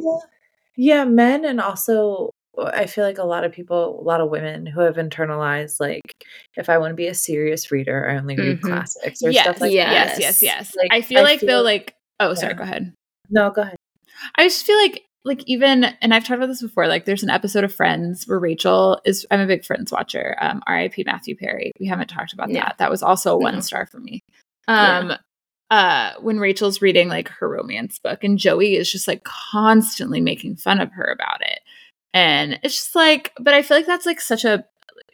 yeah men and also i feel like a lot of people a lot of women who have internalized like if i want to be a serious reader i only read Mhm. classics or yes, stuff like yes, that yes, yes, yes. Like, I feel I like though, like, oh, sorry, go ahead. no go ahead I just feel like like even and I've talked about this before. Like there's an episode of Friends where Rachel is. I'm a big Friends watcher. Um, R.I.P. Matthew Perry. We haven't talked about Yeah. that. That was also a one No. star for me. Yeah. Um, uh, when Rachel's reading like her romance book, and Joey is just like constantly making fun of her about it, and it's just like, but I feel like that's like such a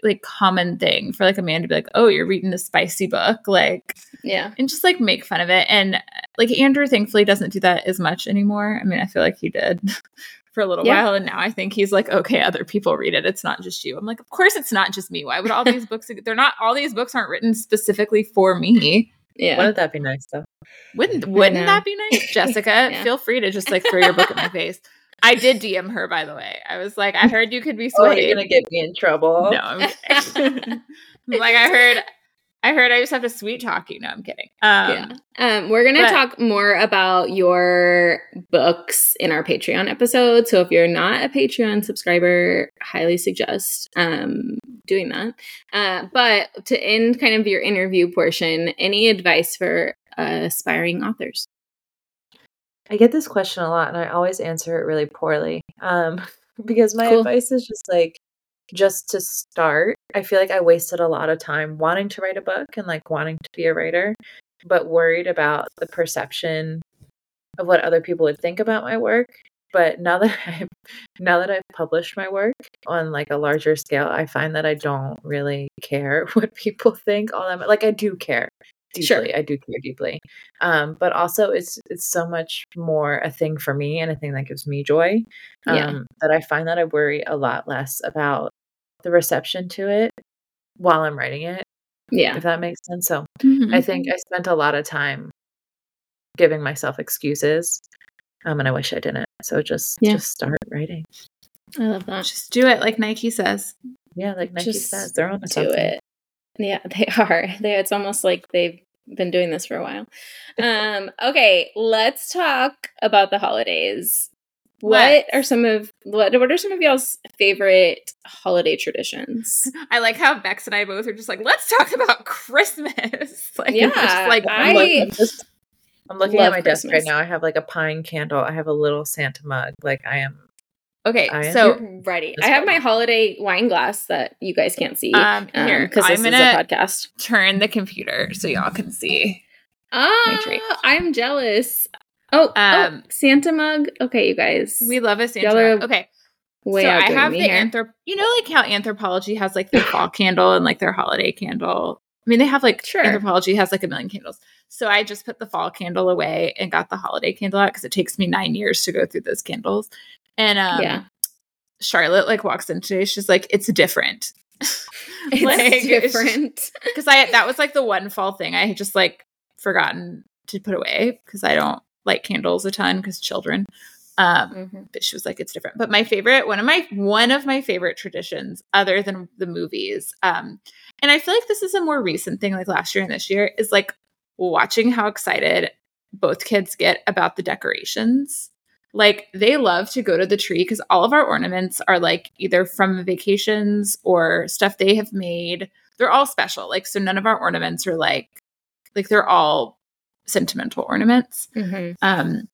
like common thing for like a man to be like, "Oh, you're reading a spicy book," like Yeah. and just like make fun of it. And like Andrew, thankfully, doesn't do that as much anymore. I mean, I feel like he did for a little Yeah. while, and now I think he's like, okay, other people read it. It's not just you. I'm like, of course, it's not just me. Why would all these books? They're not. All these books aren't written specifically for me. Yeah. Wouldn't that be nice though? Wouldn't Wouldn't that be nice, Jessica? Yeah. Feel free to just like throw your book at my face. I did DM her, by the way. I was like, I heard you could be Oh, swayed. you're gonna get me in trouble. No, I'm like I heard, I heard I just have to sweet talk you. No, I'm kidding. Um, yeah. Um, we're gonna talk more about your books in our Patreon episode. So if you're not a Patreon subscriber, highly suggest um doing that. Uh, but to end kind of your interview portion, any advice for uh, aspiring authors? I get this question a lot and I always answer it really poorly. Um because my Cool. advice is just like just to start. I feel like I wasted a lot of time wanting to write a book and like wanting to be a writer, but worried about the perception of what other people would think about my work. But now that I've now that I've published my work on like a larger scale, I find that I don't really care what people think all that like I do care deeply. Sure. I do care deeply. Um, but also it's it's so much more a thing for me and a thing that gives me joy. Um Yeah. that I find that I worry a lot less about the reception to it while I'm writing it, Yeah. if that makes sense. So mhm. I think I spent a lot of time giving myself excuses. Um, and I wish I didn't. So just Yeah. just start writing. I love that. just do it, like Nike says. Yeah, like Nike Just says, they're on to do something. it. Yeah, they are. They it's almost like they've been doing this for a while. Um, okay, let's talk about the holidays. What are some of what what are some of y'all's favorite holiday traditions? I like how Bex and I both are just like, let's talk about Christmas. like, Yeah, just like I- I'm, just I'm looking love at my desk right now. I have like a pine candle. I have a little Santa mug. Like I am okay. I So You're ready. I have my holiday wine glass that you guys can't see. um, here, because I'm this is a podcast. turn the computer so y'all can see. Ah, treat. I'm jealous. Oh, Um, oh, Santa mug. Okay, you guys. We love a Santa. Y'all are mug. Okay, way so I have the here. anthrop. You know, like how Anthropologie has like their fall candle and like their holiday candle. I mean, they have like Sure. Anthropologie has like a million candles. So I just put the fall candle away and got the holiday candle out because it takes me nine years to go through those candles. And um, Yeah. Charlotte like walks in today. She's like, "It's different." It's Like, different. because I that was like the one fall thing I had just like forgotten to put away because I don't like candles a ton because children. Um, Mhm. but she was like, it's different. But my favorite, one of my one of my favorite traditions, other than the movies, um, and I feel like this is a more recent thing, like last year and this year, is like watching how excited both kids get about the decorations. Like they love to go to the tree because all of our ornaments are like either from vacations or stuff they have made. They're all special. Like so none of our ornaments are like like they're all sentimental ornaments. Mhm. Um,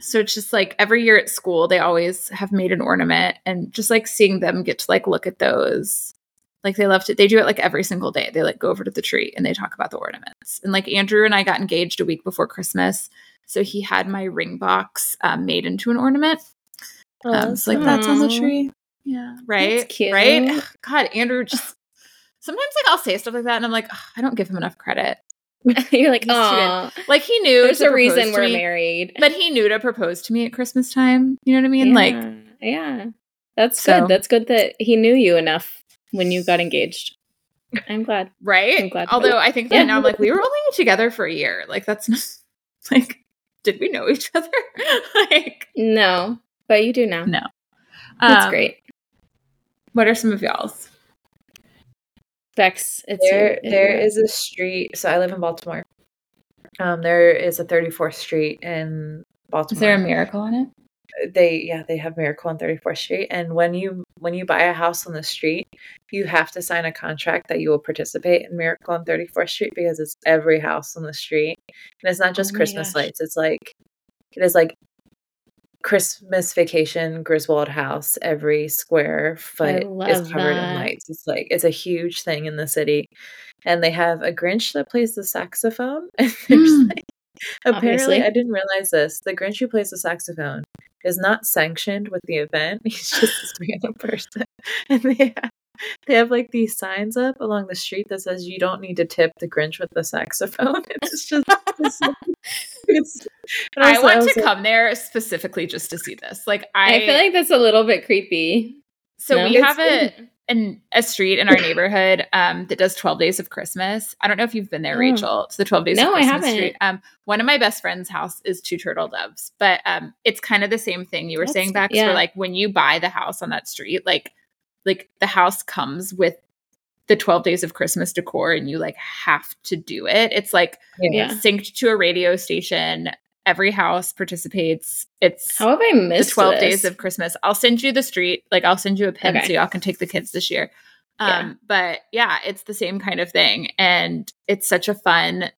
so it's just like every year at school, they always have made an ornament, and just like seeing them get to like look at those, like they love to. They do it like every single day. They like go over to the tree and they talk about the ornaments. And like Andrew and I got engaged a week before Christmas, so he had my ring box um, made into an ornament. Um, so like that's on the tree. Yeah, right, cute. right. Ugh, God, Andrew just. Sometimes like I'll say stuff like that, and I'm like, "Ugh, I don't give him enough credit. You're like, He's too good. oh, Like he knew there's to a reason we're me, married. but he knew to propose to me at Christmas time. You know what I mean? yeah, Like, yeah, that's So- good. That's good that he knew you enough when you got engaged. I'm glad. right? I'm glad. Although I think that Yeah. now I'm like, we were only together for a year. Like, that's not like, did we know each other? like, No, but you do now. No. That's um, great. What are some of y'all's? Bex, it's there your- there is a street so I live in Baltimore. Um there is a 34th street in Baltimore. Is there a miracle on it? They yeah they have miracle on 34th street and when you when you buy a house on the street you have to sign a contract that you will participate in miracle on 34th street because it's every house on the street and it's not just Oh christmas gosh. lights it's like it is like christmas vacation griswold house every square foot is covered that. in lights it's like it's a huge thing in the city and they have a grinch that plays the saxophone and there's Mm. like Apparently, Obviously. I didn't realize this. The Grinch who plays the saxophone is not sanctioned with the event. He's just this random person, and they have, they have like these signs up along the street that says you don't need to tip the Grinch with the saxophone. It's just it's, it's I also, want I to like, come there specifically just to see this. Like I, I feel like that's a little bit creepy. So no? we have a an, a street in our neighborhood um, that does 12 days of Christmas. I don't know if you've been there, oh. Rachel. It's the 12 days no, of Christmas I haven't. street. Um, one of my best friend's house is two turtle doves, but um, it's kind of the same thing you were That's, saying back. Yeah. Where like when you buy the house on that street, like like the house comes with the 12 days of Christmas decor and you like have to do it. It's like yeah. synced to a radio station. Every house participates. It's how have I missed the 12 this? days of Christmas. I'll send you the street. Like I'll send you a pin okay. so y'all can take the kids this year. Um, yeah. but yeah, it's the same kind of thing. And it's such a fun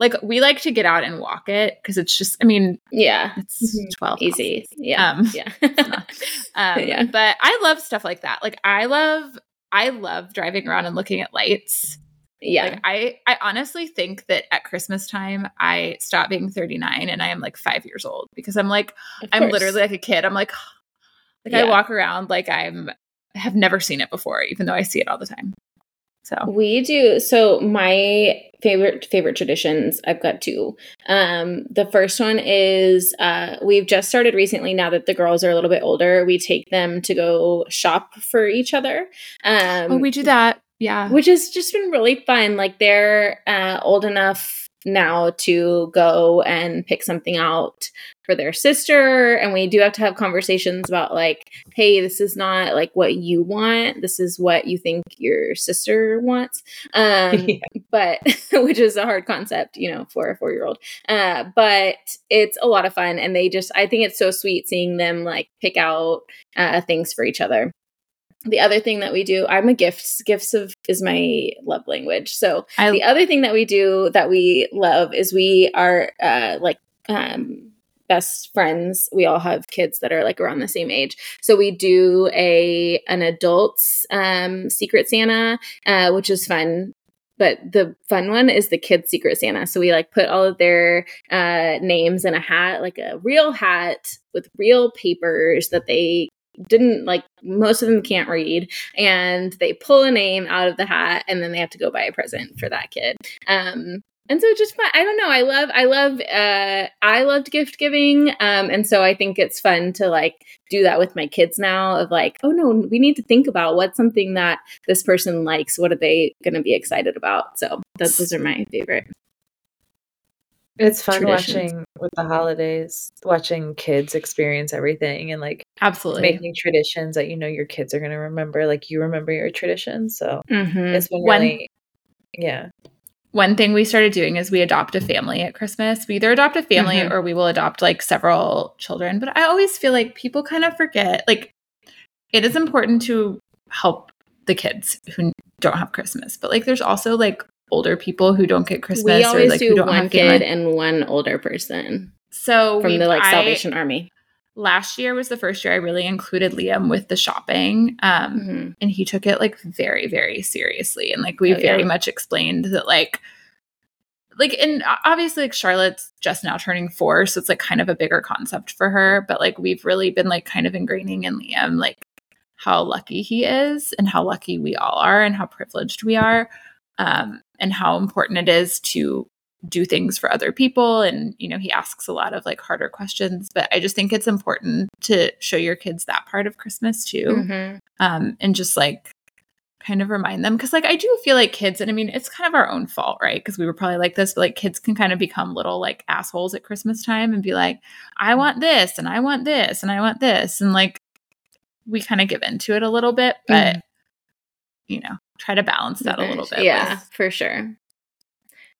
like we like to get out and walk it because it's just i mean yeah it's mm-hmm. 12 easy yeah um, yeah um, yeah but i love stuff like that like i love i love driving around and looking at lights yeah like, i i honestly think that at christmas time i stop being 39 and i am like five years old because i'm like i'm literally like a kid i'm like like yeah. i walk around like i'm have never seen it before even though i see it all the time so we do. So my favorite favorite traditions, I've got two. Um, the first one is uh, we've just started recently. Now that the girls are a little bit older, we take them to go shop for each other. Um, oh, we do that. Yeah, which has just been really fun. Like they're uh, old enough now to go and pick something out for their sister. And we do have to have conversations about like hey this is not like what you want. This is what you think your sister wants. Um yeah. but which is a hard concept you know for a four year old uh but it's a lot of fun. And they just i think it's so sweet seeing them like pick out uh, things for each other the other thing that we do i'm a gifts gifts of is my love language. So I, the other thing that we do that we love is we are uh like um best friends. We all have kids that are like around the same age. So we do a an adults um secret santa uh which is fun. But the fun one is the kids secret santa. So we like put all of their uh names in a hat like a real hat with real papers that they didn't like most of them can't read and they pull a name out of the hat and then they have to go buy a present for that kid. Um and so just fun. I don't know. I love i love uh i loved gift giving um and so i think it's fun to like do that with my kids now of like oh no we need to think about what's something that this person likes. What are they going to be excited about? So that, those are my favorite it's fun watching with the holidays, watching kids experience everything and like absolutely making traditions that you know your kids are going to remember, like you remember your traditions. So mm-hmm. it's been really, One, yeah. One thing we started doing is we adopt a family at Christmas. We either adopt a family mm-hmm. or we will adopt like several children. But I always feel like people kind of forget, like, it is important to help the kids who don't have Christmas, but like, there's also like older people who don't get Christmas. We always or, like, do one kid and one older person. So from the like I, Salvation Army. Last year was the first year I really included Liam with the shopping, um, mm-hmm. and he took it like very, very seriously. And like we oh, very yeah. much explained that like like and obviously like charlotte's just now turning four so it's like kind of a bigger concept for her but like we've really been like kind of ingraining in liam like how lucky he is and how lucky we all are and how privileged we are um, and how important it is to do things for other people and you know he asks a lot of like harder questions but i just think it's important to show your kids that part of christmas too mm-hmm. um, and just like kind of remind them because like i do feel like kids and i mean it's kind of our own fault right because we were probably like this but like kids can kind of become little like assholes at christmas time and be like i want this and i want this and i want this and like we kind of give into it a little bit but mm. you know try to balance that a little bit. Yeah, with. for sure.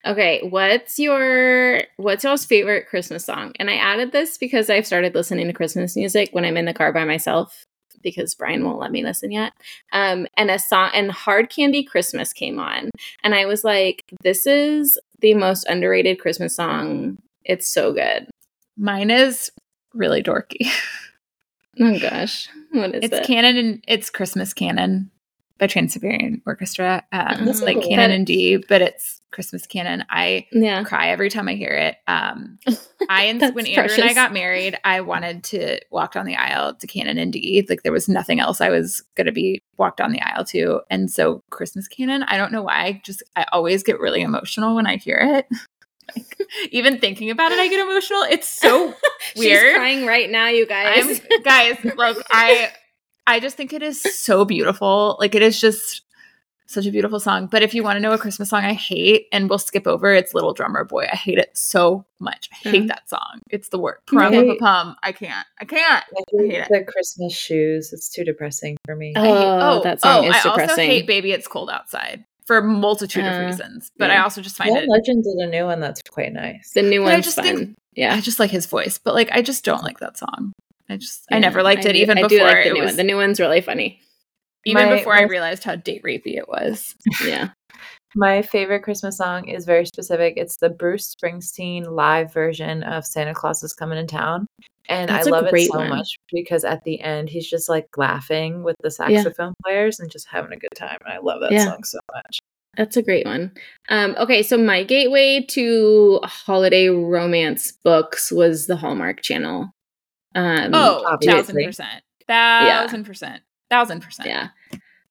Okay, what's your what's y'all's favorite Christmas song? And I added this because I've started listening to Christmas music when I'm in the car by myself because Brian won't let me listen yet. Um, and a song and Hard Candy Christmas came on, and I was like, "This is the most underrated Christmas song. It's so good." Mine is really dorky. oh gosh, what is it's it? canon and it's Christmas canon. By Trans Siberian Orchestra. Um, That's like cool. canon and D, but it's Christmas canon. I Yeah. cry every time I hear it. Um, I and when Andrew and I got married, I wanted to walk down the aisle to Canon and D. Like there was nothing else I was gonna be walked down the aisle to. And so Christmas Canon, I don't know why. I just I always get really emotional when I hear it. Like, even thinking about it, I get emotional. It's so weird. She's crying right now, you guys. I'm guys, like I I just think it is so beautiful. Like it is just such a beautiful song. But if you want to know a Christmas song I hate and we'll skip over, it's Little Drummer Boy. I hate it so much. I hate Mm. that song. It's the word. Right. Pum, pum, pum. I can't. I can't. I I hate hate the Christmas shoes. It's too depressing for me. I hate- Oh, that song is I also hate Baby It's Cold Outside for a multitude of Uh, reasons. But yeah. I also just find John it Legend did a new one that's quite nice. the new one I just fun. think- yeah. I just like his voice. But like I just don't like that song. I just I never liked I it even I before do like the it new was one. The new one's really funny. even My- before I realized how date rapey it was. Yeah. My favorite Christmas song is very specific. It's the Bruce Springsteen live version of Santa Claus is Coming to Town. And That's I a love it so one. much because at the end he's just like laughing with the saxophone players and just having a good time. And I love that Yeah. song so much. That's a great one. Um, okay, so my gateway to holiday romance books was the Hallmark Channel. Um, Oh, obviously. thousand percent. Thousand percent. Thousand percent. yeah.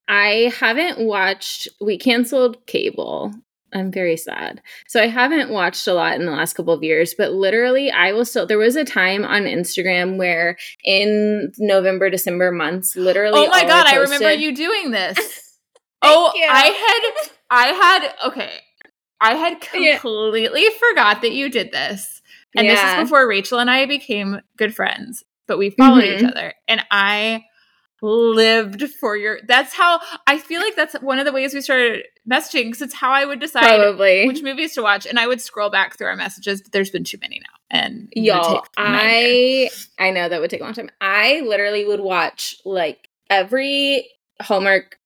I haven't watched, we canceled cable. I'm very sad. So I haven't watched a lot in the last couple of years, but literally, I will still. There was a time on Instagram where in November, December months, literally. Oh my god, I remember you doing this. oh, you. I had I had okay. I had Yeah. completely forgot that you did this. And this is before Rachel and I became good friends, but we followed each Mhm. other. And I lived for your that's how I feel like that's one of the ways we started messaging because it's how I would decide Probably. which movies to watch. And I would scroll back through our messages, but there's been too many now. And Y'all, take a nightmare. I I know that would take a long time. I literally would watch like every Hallmark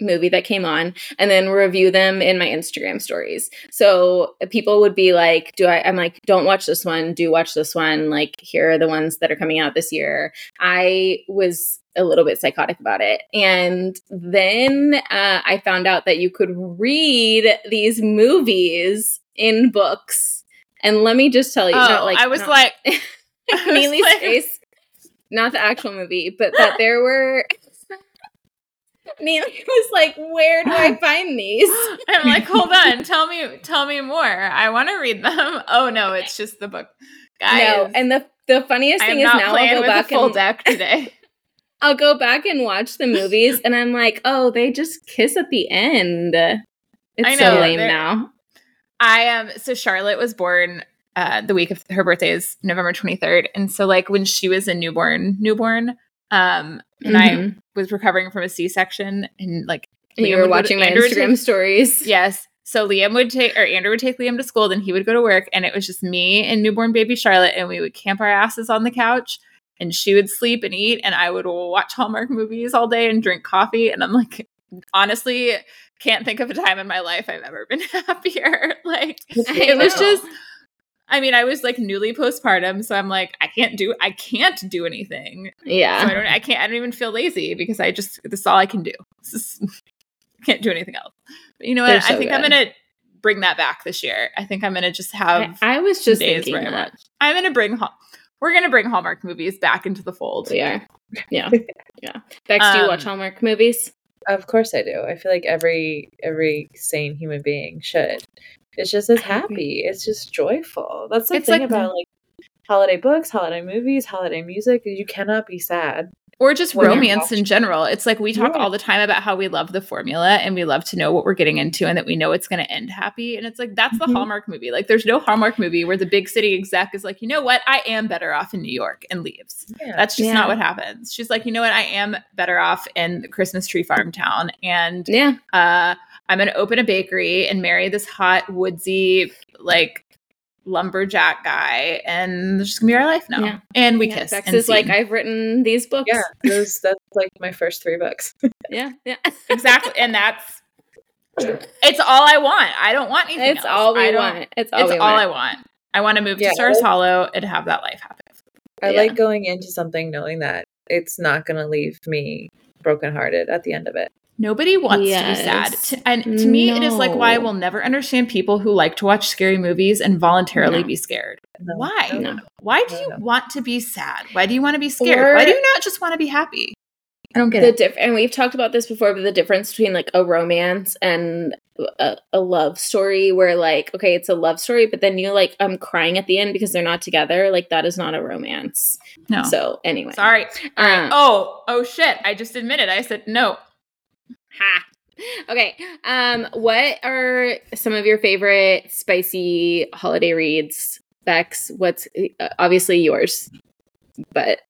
movie that came on and then review them in my Instagram stories. So people would be like, "Do I?" I'm like, "Don't watch this one. Do watch this one. Like, here are the ones that are coming out this year." I was a little bit psychotic about it, and then uh, I found out that you could read these movies in books. And let me just tell you, Oh, like I was not- like I was Neely's like- face, not the actual movie, but that there were. Neely was like, "Where do I find these?" I'm like, hold on, tell me, tell me more. I want to read them. Oh no, it's just the book, guys. no, and the the funniest thing is now I'll go back full and deck today. I'll go back and watch the movies, and I'm like, "Oh, they just kiss at the end." It's I so lame now. I am. so Charlotte was born uh, the week of her birthday is November 23rd, and so like when she was a newborn, newborn, um, and I Mhm. was recovering from a C-section, and like And you were watching my Instagram take- stories. Yes. So Liam would take, or Andrew would take Liam to school, then he would go to work, and it was just me and newborn baby Charlotte, and we would camp our asses on the couch, and she would sleep and eat, and I would watch Hallmark movies all day and drink coffee, and I'm like, honestly, can't think of a time in my life I've ever been happier. like it was just. I mean, I was like newly postpartum, so I'm like, I can't do, I can't do anything. Yeah. So I don't, I can't, I don't even feel lazy because I just, this is all I can do. This is, can't do anything else. But you know what? They're I so think I'm gonna bring that back this year. I think I'm gonna just have I was just days thinking where I that. watch. I'm gonna bring, Hall- we're gonna bring Hallmark movies back into the fold. We are. Yeah, yeah. Bex, do you watch Um, Hallmark movies? Of course I do. I feel like every every sane human being should. It's just as happy. It's just joyful. That's the It's thing like- about like holiday books, holiday movies, holiday music. You cannot be sad. Or just romance in general. It's like we talk Yeah. all the time about how we love the formula and we love to know what we're getting into and that we know it's going to end happy. And it's like, that's the Mhm. Hallmark movie. Like, there's no Hallmark movie where the big city exec is like, you know what? I am better off in New York and leaves. Yeah. That's just Yeah. not what happens. She's like, you know what? I am better off in the Christmas tree farm town. And Yeah, uh, I'm going to open a bakery and marry this hot, woodsy, like, lumberjack guy. And it's just going to be our life now. Yeah. And we yeah. kiss. Bex and is like. I've written these books. yeah, those that's like my first three books. yeah, yeah. exactly. And that's, it's all I want. I don't want anything It's else. all we I don't- want. It's all It's we all want. I want. I want to move Yeah, to Stars I- Hollow and have that life happen. I Yeah. like going into something knowing that it's not going to leave me brokenhearted at the end of it. Nobody wants Yes. to be sad. And to me, it is like why I will never understand people who like to watch scary movies and voluntarily No. be scared. No, Why? no, No. Why do you want to be sad? Why do you want to be scared? Why do you not just want to be happy? I don't get the it. diff- and we've talked about this before but the difference between like a romance and a, a love story where like okay it's a love story but then you're like i'm crying at the end because they're not together like that is not a romance No. so anyway Sorry. um, Oh, oh shit. I just admitted. I said no. Ha okay um what are some of your favorite spicy holiday reads bex what's uh, obviously yours but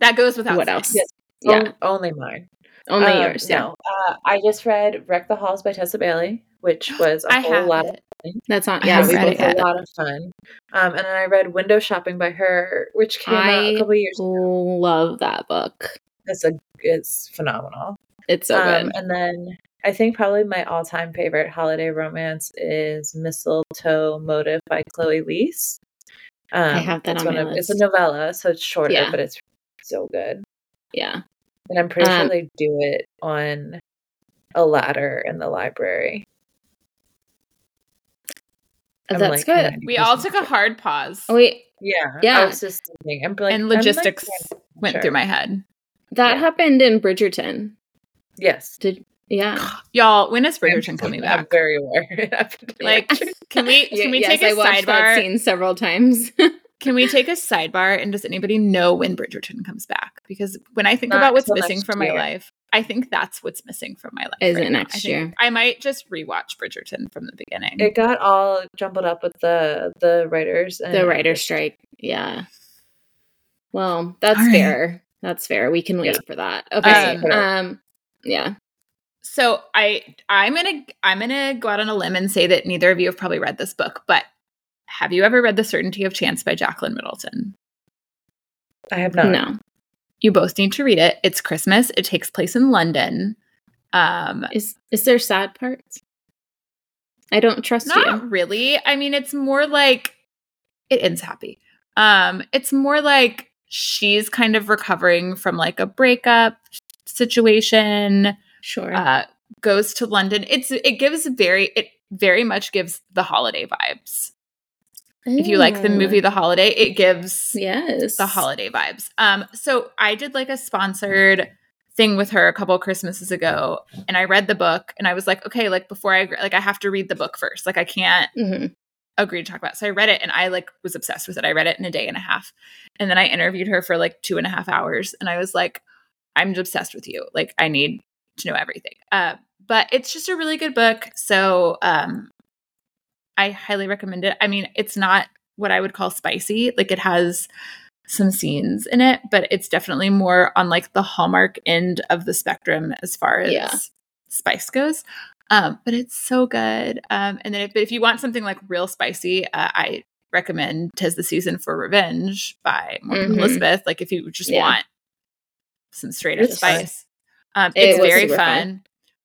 That goes without what saying. else Yes. yeah On- only mine. only Um, yours yeah No, uh, I just read Wreck the Halls by Tessa Bailey, which was a I whole lot it. of that's not yeah we read both it a lot of fun. Um, and then I read Window Shopping by her, which came out I a couple years ago. love that book It's a it's phenomenal. It's so um, good and then I think probably my all time favorite holiday romance is Mistletoe Motive by Chloe Liese. Um, I have that it's on one my of, It's a novella, so it's shorter, Yeah. but it's so good. yeah And I'm pretty Um, sure they do it on a ladder in the library. I'm, that's like, good We all took a hard pause oh wait Yeah, Yeah. I was just thinking. I'm like, and I'm, like, logistics went sure. through my head. That Yeah. happened in Bridgerton. Yes, Did yeah. Y'all, when is I'm- Bridgerton coming back? I'm very aware. Like, can we can we yes, take a I watched that sidebar? scene several times. Can we take a sidebar? And does anybody know when Bridgerton comes back? Because when I think Not about what's missing next from my life, I think that's what's missing from my life. Is right it now. next I year? I might just rewatch Bridgerton from the beginning. it got all jumbled up with the the writers. And the writer strike. Yeah. Well, that's All right. fair. That's fair. We can wait Yeah. for that. Okay. Um, Um yeah. so I I'm gonna I'm gonna go out on a limb and say that neither of you have probably read this book, but have you ever read The Certainty of Chance by Jacqueline Middleton? I have not. No. You both need to read it. It's Christmas. It takes place in London. Um Is is there sad parts? I don't trust not you. really. I mean, it's more like it ends happy. Um, it's more like she's kind of recovering from like a breakup situation. Sure. Uh, goes to London. It's it gives very it very much gives the holiday vibes. If you like the movie The Holiday, it gives Yes. the holiday vibes. Um, so I did like a sponsored thing with her a couple Christmases ago, and I read the book, and I was like, okay, like before I like I have to read the book first. Like I can't Mhm. agree to talk about. it. So I read it, and I like was obsessed with it. I read it in a day and a half, and then I interviewed her for like two and a half hours, and I was like, I'm obsessed with you. Like I need to know everything. Uh, but it's just a really good book. So um, I highly recommend it. I mean, it's not what I would call spicy. Like it has some scenes in it, but it's definitely more on like the hallmark end of the spectrum as far as Yeah. spice goes. Um, but it's so good. Um, and then if, but if you want something like real spicy, uh, I recommend "Tis the Season for Revenge" by Morgan Mhm. Elizabeth. Like if you just Yeah. want some straight up It's fun. spice, um, it's was very super fun. fun.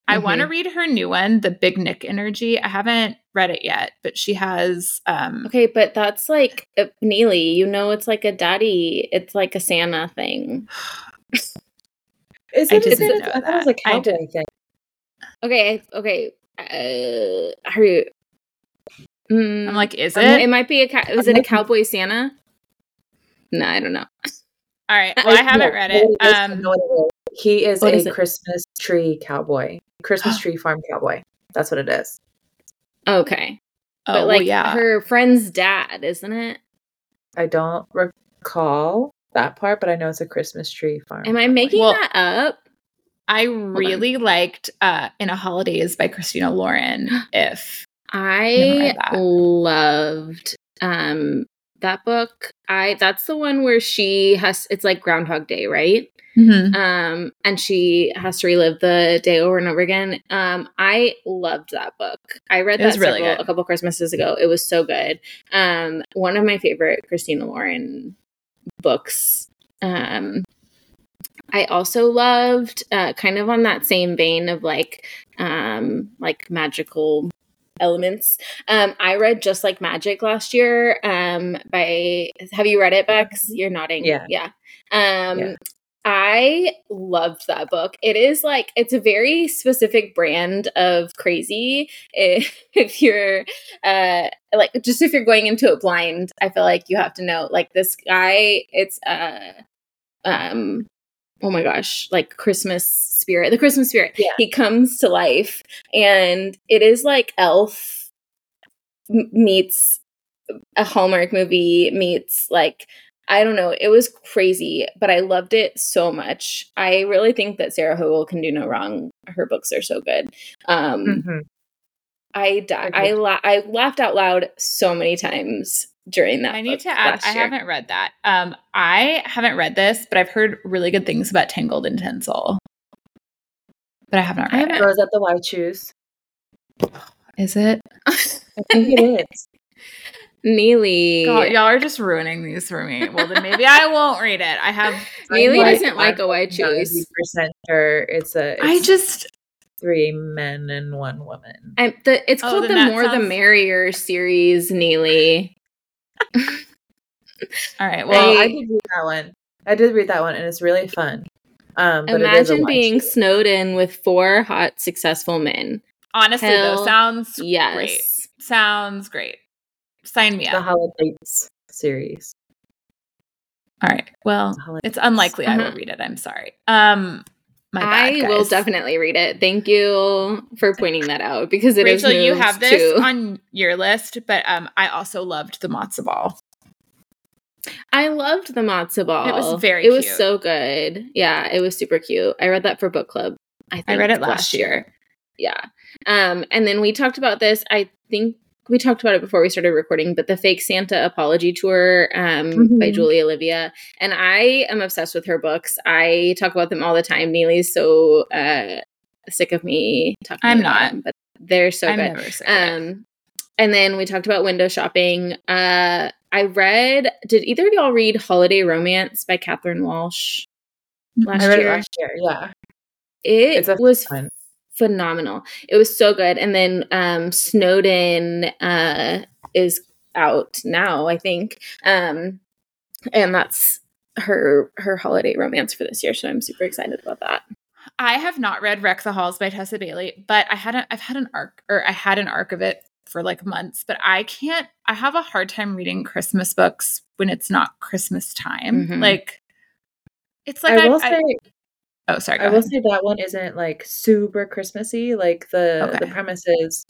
I want to read her new one, The Big Nick Energy. I haven't read it yet, but she has um Okay, but that's like uh, Neely. You know, it's like a daddy. It's like a Santa thing. Is I it? Is didn't it? know I thought it was a that. I cowboy thing. Okay, okay. Uh, are you? Mm, I'm like, is um, it? It might be a. Cow- was it a cowboy Santa? No, I don't know. All right. Well, I haven't no, read what it. is, I Um know what it is. He is a is? Christmas tree cowboy. Christmas tree farm cowboy. That's what it is. Okay, oh, but well, like yeah. her friend's dad, isn't it? I don't recall that part, but I know it's a Christmas tree farm. Am I making Well- that up? I really liked uh In a Holidaze by Christina Lauren. If I loved um that book. I that's the one where she has it's like Groundhog Day, right? Um and she has to relive the day over and over again. Um I loved that book. I read It that was really a couple Christmases ago. It was so good. Um one of my favorite Christina Lauren books. Um I also loved uh, kind of on that same vein of like um like magical elements. Um I read Just Like Magic last year um by have you read it Bex? You're nodding. Yeah. Yeah. Um Yeah. I loved that book. It is like it's a very specific brand of crazy. If, if you're uh like just if you're going into it blind, I feel like you have to know like this guy it's uh um oh my gosh, like Christmas spirit, the Christmas spirit. Yeah. He comes to life and it is like Elf m- meets a Hallmark movie meets like I don't know. It was crazy, but I loved it so much. I really think that Sarah Hogle can do no wrong. Her books are so good. Um, Mhm. I di- I la- I laughed out loud so many times during that. I need to add. I haven't read that. Um, I haven't read this, but I've heard really good things about Tangled in Tinsel. But I have not I read haven't- it. Rose at the White Shoes. Is it? I think it is. Neely. God, y'all are just ruining these for me. Well, then maybe I won't read it. I have. Neely I'm doesn't like a white shoes. Percent sure it's a. It's I just. three men and one woman. I'm, the, it's Oh, called the that More the Merrier series, Neely. All right. Well, I did read that one. I did read that one, and it's really fun. Um, but it is a Imagine being snowed in with four hot, successful men. honestly, hell though, sounds Yes. great. Sounds great. Sign me the up. The Holidays series. All right. Well, it's unlikely I will Uh-huh. read it. I'm sorry. Um, my bad, I will definitely read it. Thank you for pointing that out because it is Rachel, you have this to- on your list, but um, I also loved the matzo ball. I loved the matzo ball. It was very It was so good. Yeah, it was super cute. I read that for book club. I, I read it last year. Yeah. Um, and then we talked about this. I think we talked about it before we started recording, but the fake Santa apology tour um, by Mhm. Julie Olivia. And I am obsessed with her books. I talk about them all the time. Neely's so uh, sick of me talking I'm about not. them, but they're so I'm good. never sick of. Um, and then we talked about window shopping. Uh, I read. Did either of y'all read Holiday Romance by Catherine Walsh last I read year? it last year. Yeah, It was fun. Phenomenal. It was so good. And then um, Snowed In uh, is out now, I think, um, and that's her her holiday romance for this year. So I'm super excited about that. I have not read Wreck the Halls by Tessa Bailey, but I had a, I've had an arc or I had an arc of it for like months, but I can't I have a hard time reading Christmas books when it's not Christmas time. Mhm. Like it's like I I, will I- say, oh sorry, I will say that one isn't like super Christmassy. Like the Okay. the premise is,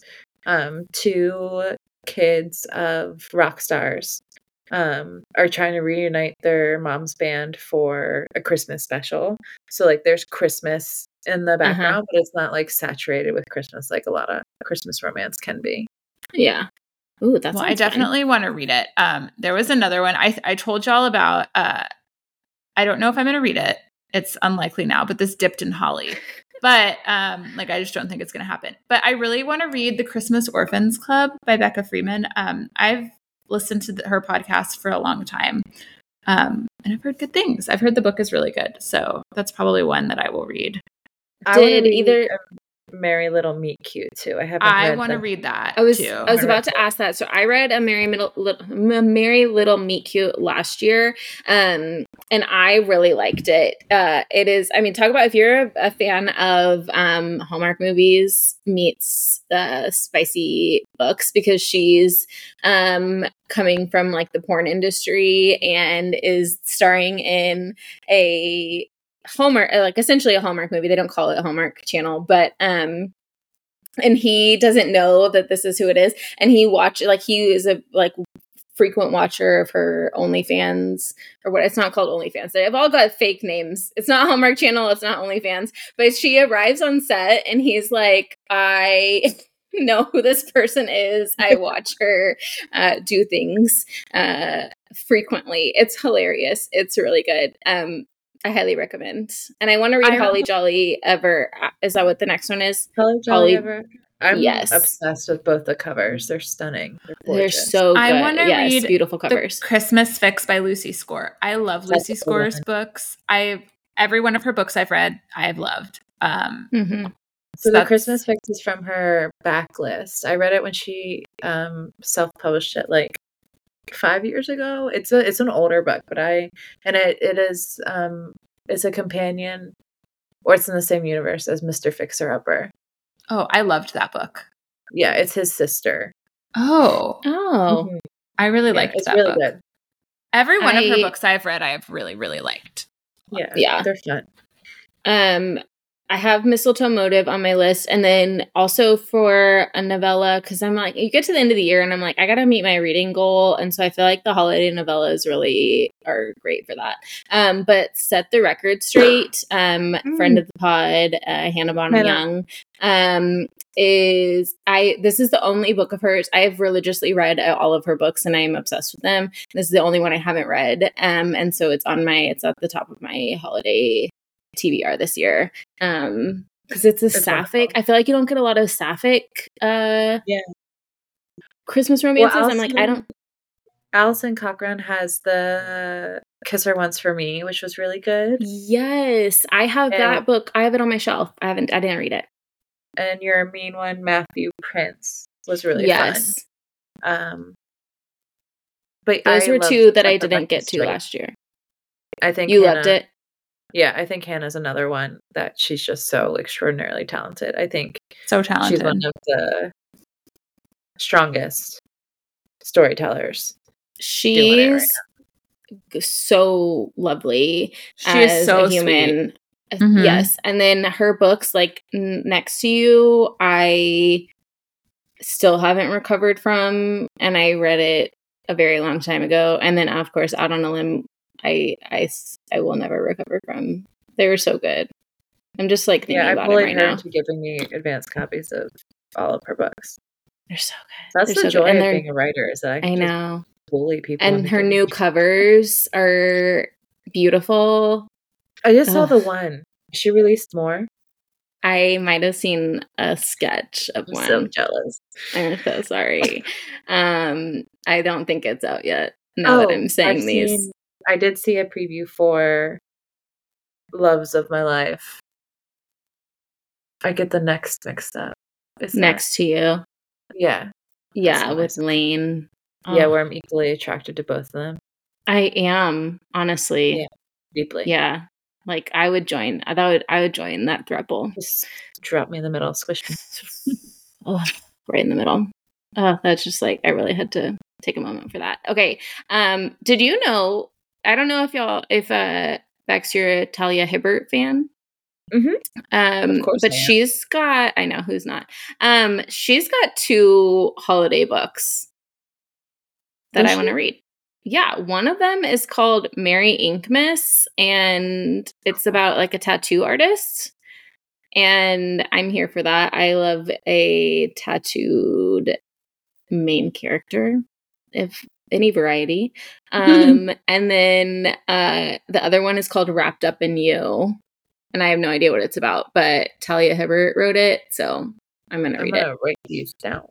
um, two kids of rock stars, um, are trying to reunite their mom's band for a Christmas special. So like, there's Christmas in the background, but it's not like saturated with Christmas like a lot of Christmas romance can be. Yeah. Ooh, that's well, I definitely want to read it. Um, there was another one I I told y'all about. Uh, I don't know if I'm going to read it. It's unlikely now, but this dipped in holly. But um, like I just don't think it's going to happen. But I really want to read the Christmas Orphans Club by Becca Freeman. Um, I've listened to the, her podcast for a long time, um, and I've heard good things. I've heard the book is really good, so that's probably one that I will read. I wanna Did read, either- um, Merry Little Meet Cute too. I haven't. I want to read that. I was too. I was about to ask that. So I read a Merry Middle Little, a Merry Little Meet Cute last year, um, and I really liked it. Uh, it is, I mean, talk about if you're a, a fan of um, Hallmark movies meets uh, spicy books because she's um, coming from like the porn industry and is starring in a Hallmark, uh, like essentially a Hallmark movie. They don't call it a Hallmark channel, but um, and he doesn't know that this is who it is, and he watch like he is a like frequent watcher of her OnlyFans or what it's not called OnlyFans. They've all got fake names. It's not Hallmark Channel. It's not OnlyFans. But she arrives on set and he's like, I know who this person is. I watch her uh, do things uh, frequently. It's hilarious. It's really good. Um, I highly recommend. And I want to read I- Holly Jolly Ever. uh, Is that what the next one is? Holly- Jolly Ever. I'm Yes. obsessed with both the covers. They're stunning. They're, They're so good. I wanna yes, read beautiful The covers. Christmas Fix by Lucy Score. I love That's Lucy a Score's one. books. I every one of her books I've read, I have loved. Um, Mhm. So the Christmas fix is from her backlist. I read it when she um self-published it like five years ago. It's a it's an older book, but I and it it is um It's a companion, or it's in the same universe as Mister Fixer Upper. Oh, I loved that book. Yeah, it's his sister. Oh, Oh, Mhm. I really Yeah, liked it's that really book. good. Every one of her books I've read, I have really, really liked. Yeah, Yeah. they're fun. Um, I have Mistletoe Motive on my list, and then also for a novella because I'm like, you get to the end of the year, and I'm like, I gotta meet my reading goal, and so I feel like the holiday novellas really are great for that. Um, but set the record straight. Um, friend of the pod, uh, Hannah Bonam Young, um, is I. This is the only book of hers I have religiously read all of her books, and I am obsessed with them. This is the only one I haven't read, um, and so it's on my. It's at the top of my holiday TBR this year. Um because it's a sapphic. I feel like you don't get a lot of sapphic uh Yeah. Christmas romances. I'm like, I don't Alison Cochrun has the Kiss Her Once for Me, which was really good. Yes, I have And- that book. I have it on my shelf. I haven't I didn't read it. And your mean one, Matthew Prince, was really yes. fun. Um, but Those I were two that I didn't get to last year. I think You Hannah- loved it. Yeah, I think Hannah's another one that she's just so extraordinarily talented. I think So talented. she's one of the strongest storytellers. doing right She's so lovely. she is so a human. human. Mhm. Yes, and then her books, like Next to You, I still haven't recovered from, and I read it a very long time ago. And then, of course, Out on a Limb, I I I will never recover from. They were so good. I'm just like thinking Yeah, I about it bullied right her now. into giving me advanced copies of all of her books. They're so good. That's They're the so joy of being a writer is that I I know. bully people. And her new covers are beautiful. I just saw the one. She released more. I might have seen a sketch of I'm one. so jealous. I'm so sorry. um, I don't think it's out yet. Now that Oh, I'm saying I've these, I did see a preview for Loves of My Life. I get the next mixed up. Is that- next to you, yeah, yeah, with. Lane. yeah, Oh, where I'm equally attracted to both of them I am honestly. Yeah. deeply. Yeah. Like I would join. I thought I would join that throuple. just drop me in the middle, squish me. oh, right in the middle. Oh, that's just like I really had to take a moment for that. Okay. Um, did you know? I don't know if y'all if uh Bex you're a Talia Hibbert fan. Mhm. Um, Of course but she's got I know who's not. Um, she's got two holiday books that I want to read. Yeah, one of them is called Merry Inkmas, and it's about like a tattoo artist. And I'm here for that. I love a tattooed main character, if any variety. Um, and then uh, the other one is called Wrapped Up in You. And I have no idea what it's about, but Talia Hibbert wrote it, so I'm gonna I'm read gonna it. write these down.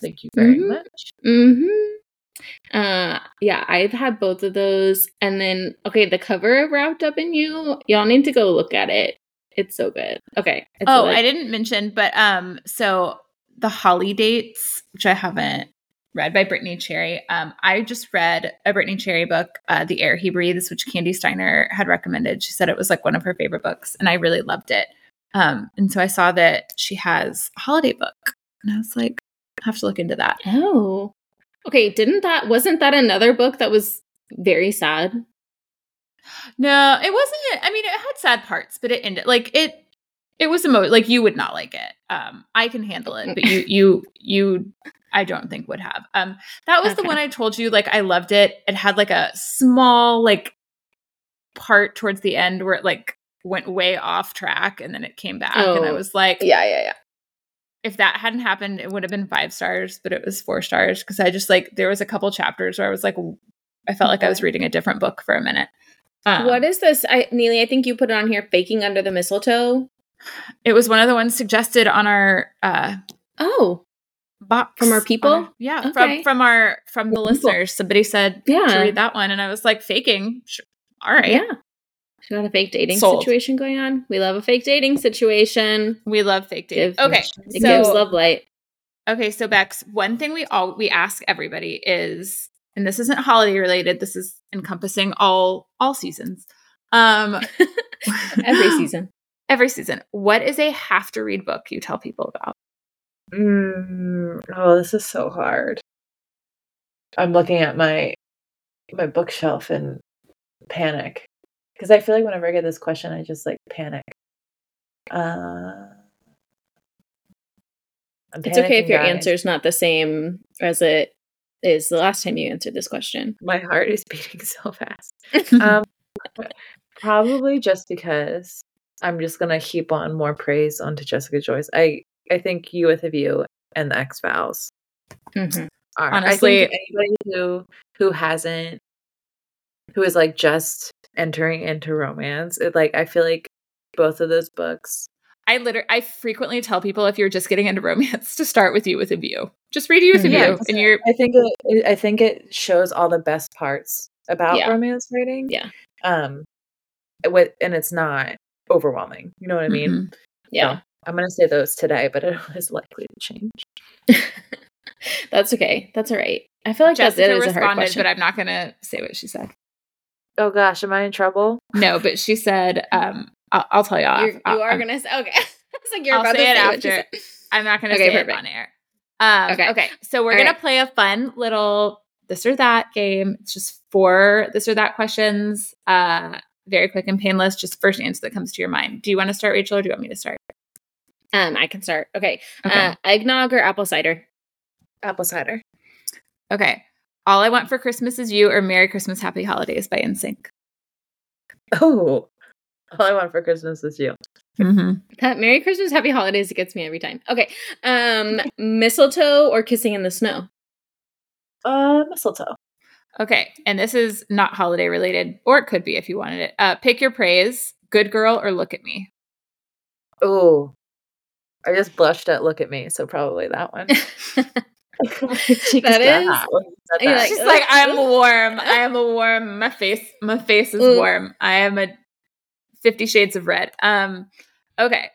Thank you very Mhm. much. Mm-hmm. Uh yeah, I've had both of those. And then okay, the cover of Wrapped Up in You, y'all need to go look at it. It's so good. Okay. Oh, like- I didn't mention, but um, so the Holly Dates, which I haven't read by Brittainy Cherry. Um, I just read a Brittainy Cherry book, uh, The Air He Breathes, which Candy Steiner had recommended. She said it was like one of her favorite books, and I really loved it. Um, and so I saw that she has a holiday book, and I was like, I have to look into that. Oh. Okay, didn't that wasn't that another book that was very sad? No, it wasn't. I mean, it had sad parts, but it ended like it. It was emo like you would not like it. Um, I can handle it, but you, you, you, I don't think would have. Um, that was the one I told you. Like I loved it. It had like a small like part towards the end where it like went way off track, and then it came back, and I Oh, was like, Yeah, yeah, yeah. if that hadn't happened, it would have been five stars, but it was four stars because I just like there was a couple chapters where I was like, I felt like I was reading a different book for a minute. Um, what is this? I Neely, I think you put it on here, faking under the mistletoe. It was one of the ones suggested on our uh Oh, box From our people? our- yeah, Okay. from from our from the listeners. Somebody said yeah. to read that one, and I was like, faking. Sure. All right, Yeah. She got a fake dating Sold. situation going on. We love a fake dating situation. we love fake dating. Give- Okay, It So- gives Lovelight. okay. So Bex, one thing we all we ask everybody is, and this isn't holiday related. This is encompassing all all seasons. Um, Every season. Every season. What is a have to read book you tell people about? Mm, oh, this is so hard. I'm looking at my my bookshelf and panic because I feel like whenever I get this question, I just like panic. Uh, It's okay if your guys. is not the same as it is the last time you answered this question. My heart is beating so fast. um, probably just because I'm just gonna heap on more praise onto Jessica Joyce. I I think you with a view and the Ex Vows Mhm. are Honestly- anybody who who hasn't who is like just entering into romance, it like I feel like both of those books. I literally, I frequently tell people if you're just getting into romance to start with you with a view. Just read you with a Yeah, view, and you're I think it, it I think it shows all the best parts about Yeah. romance writing. Yeah. Um with and it's not overwhelming. You know what I mean? Mhm. Yeah. So, I'm gonna say those today, but it is likely to change. That's okay. That's all right. I feel like that's Jessica it was a hard responded, question. but I'm not gonna say what she said. Oh gosh, am I in trouble? No, but she said, um, I'll, I'll tell you. off. You're, I'll- are gonna say okay. it's like you're I'll about say to it say what after. said. I'm not going to Okay, say it on air. Um, Okay. okay. So we're All going right. to play a fun little this or that game. It's just four this or that questions. Uh, very quick and painless. Just first answer that comes to your mind. Do you want to start, Rachel, or do you want me to start? Um, I can start. Okay. Okay. Uh, eggnog or apple cider? Apple cider. okay. All I want for Christmas is you, or Merry Christmas, Happy Holidays by NSYNC. Oh, all I want for Christmas is you. Mm-hmm. That Merry Christmas, Happy Holidays. It gets me every time. Okay. Um, mistletoe or kissing in the snow? Uh, mistletoe. Okay. And this is not holiday related, or it could be if you wanted it. Uh, pick your praise, good girl, or look at me. Oh, I just blushed at look at me, so probably that one. She That just- is- when you said You're that. like, She's like, I'm warm. I am a warm. My face, my face is Ooh. warm. I am a Fifty Shades of Red. Um, okay.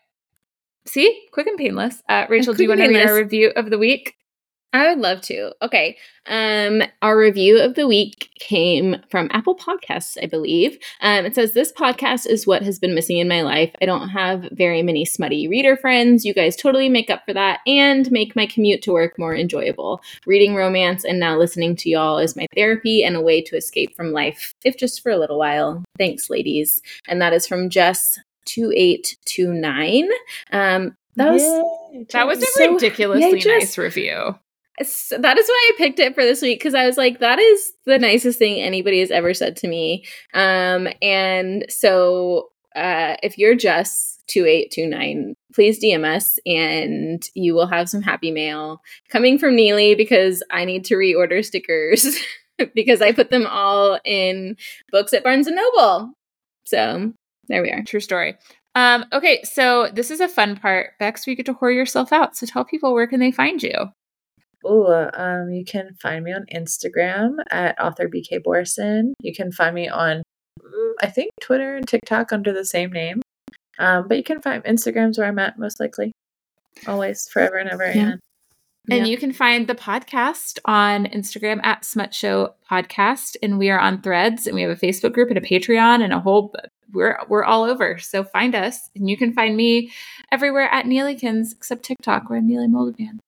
See, quick and painless. Uh, Rachel, do you want to read our review of the week? I would love to. Okay. Um, our review of the week came from Apple Podcasts, I believe. Um, it says this podcast is what has been missing in my life. I don't have very many smutty reader friends. You guys totally make up for that and make my commute to work more enjoyable. Reading romance and now listening to y'all is my therapy and a way to escape from life, if just for a little while. Thanks, ladies. And that is from Jess. 2829 um that was Yay, That was a So- ridiculously yeah, just- nice review. So that is why I picked it for this week because I was like, that is the nicest thing anybody has ever said to me. Um, and so uh, if you're just 2829, please DM us and you will have some happy mail coming from Neely because I need to reorder stickers because I put them all in books at Barnes and Noble. So there we are. True story. Um, okay, so this is a fun part, Bex. we get to whore yourself out. So tell people where can they find you. Ooh, um, you can find me on Instagram at author BK Borison. You can find me on, I think, Twitter and TikTok under the same name. Um, but you can find Instagram's where I'm at most likely. Always, forever and ever. Yeah. And And you can find the podcast on Instagram at Smut Show Podcast, and we are on Threads, and we have a Facebook group and a Patreon, and a whole. We're we're all over, so find us, and you can find me everywhere at Neelykins except TikTok, where I'm Neely Moldovan.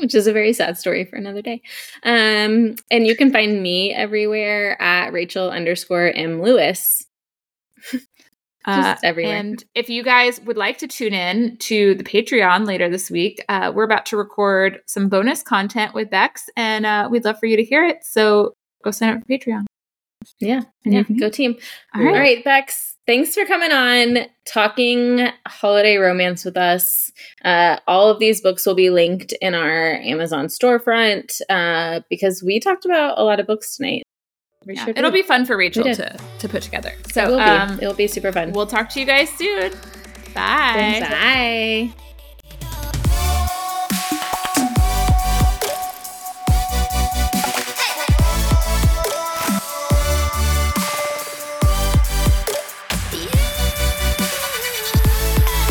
Which is a very sad story for another day. Um, and you can find me everywhere at Rachel underscore M Lewis. Just everywhere. Uh, And if you guys would like to tune in to the Patreon later this week, uh, we're about to record some bonus content with Bex, and uh, we'd love for you to hear it. So go sign up for Patreon. Yeah, And yeah, can- go team. All All right. right, Bex. Thanks for coming on, talking holiday romance with us. Uh, all of these books will be linked in our Amazon storefront uh, because we talked about a lot of books tonight. Yeah, it'll be fun for Rachel to, to put together. it So will be. um, It'll be super fun. we'll talk to you guys soon. Bye. Bye.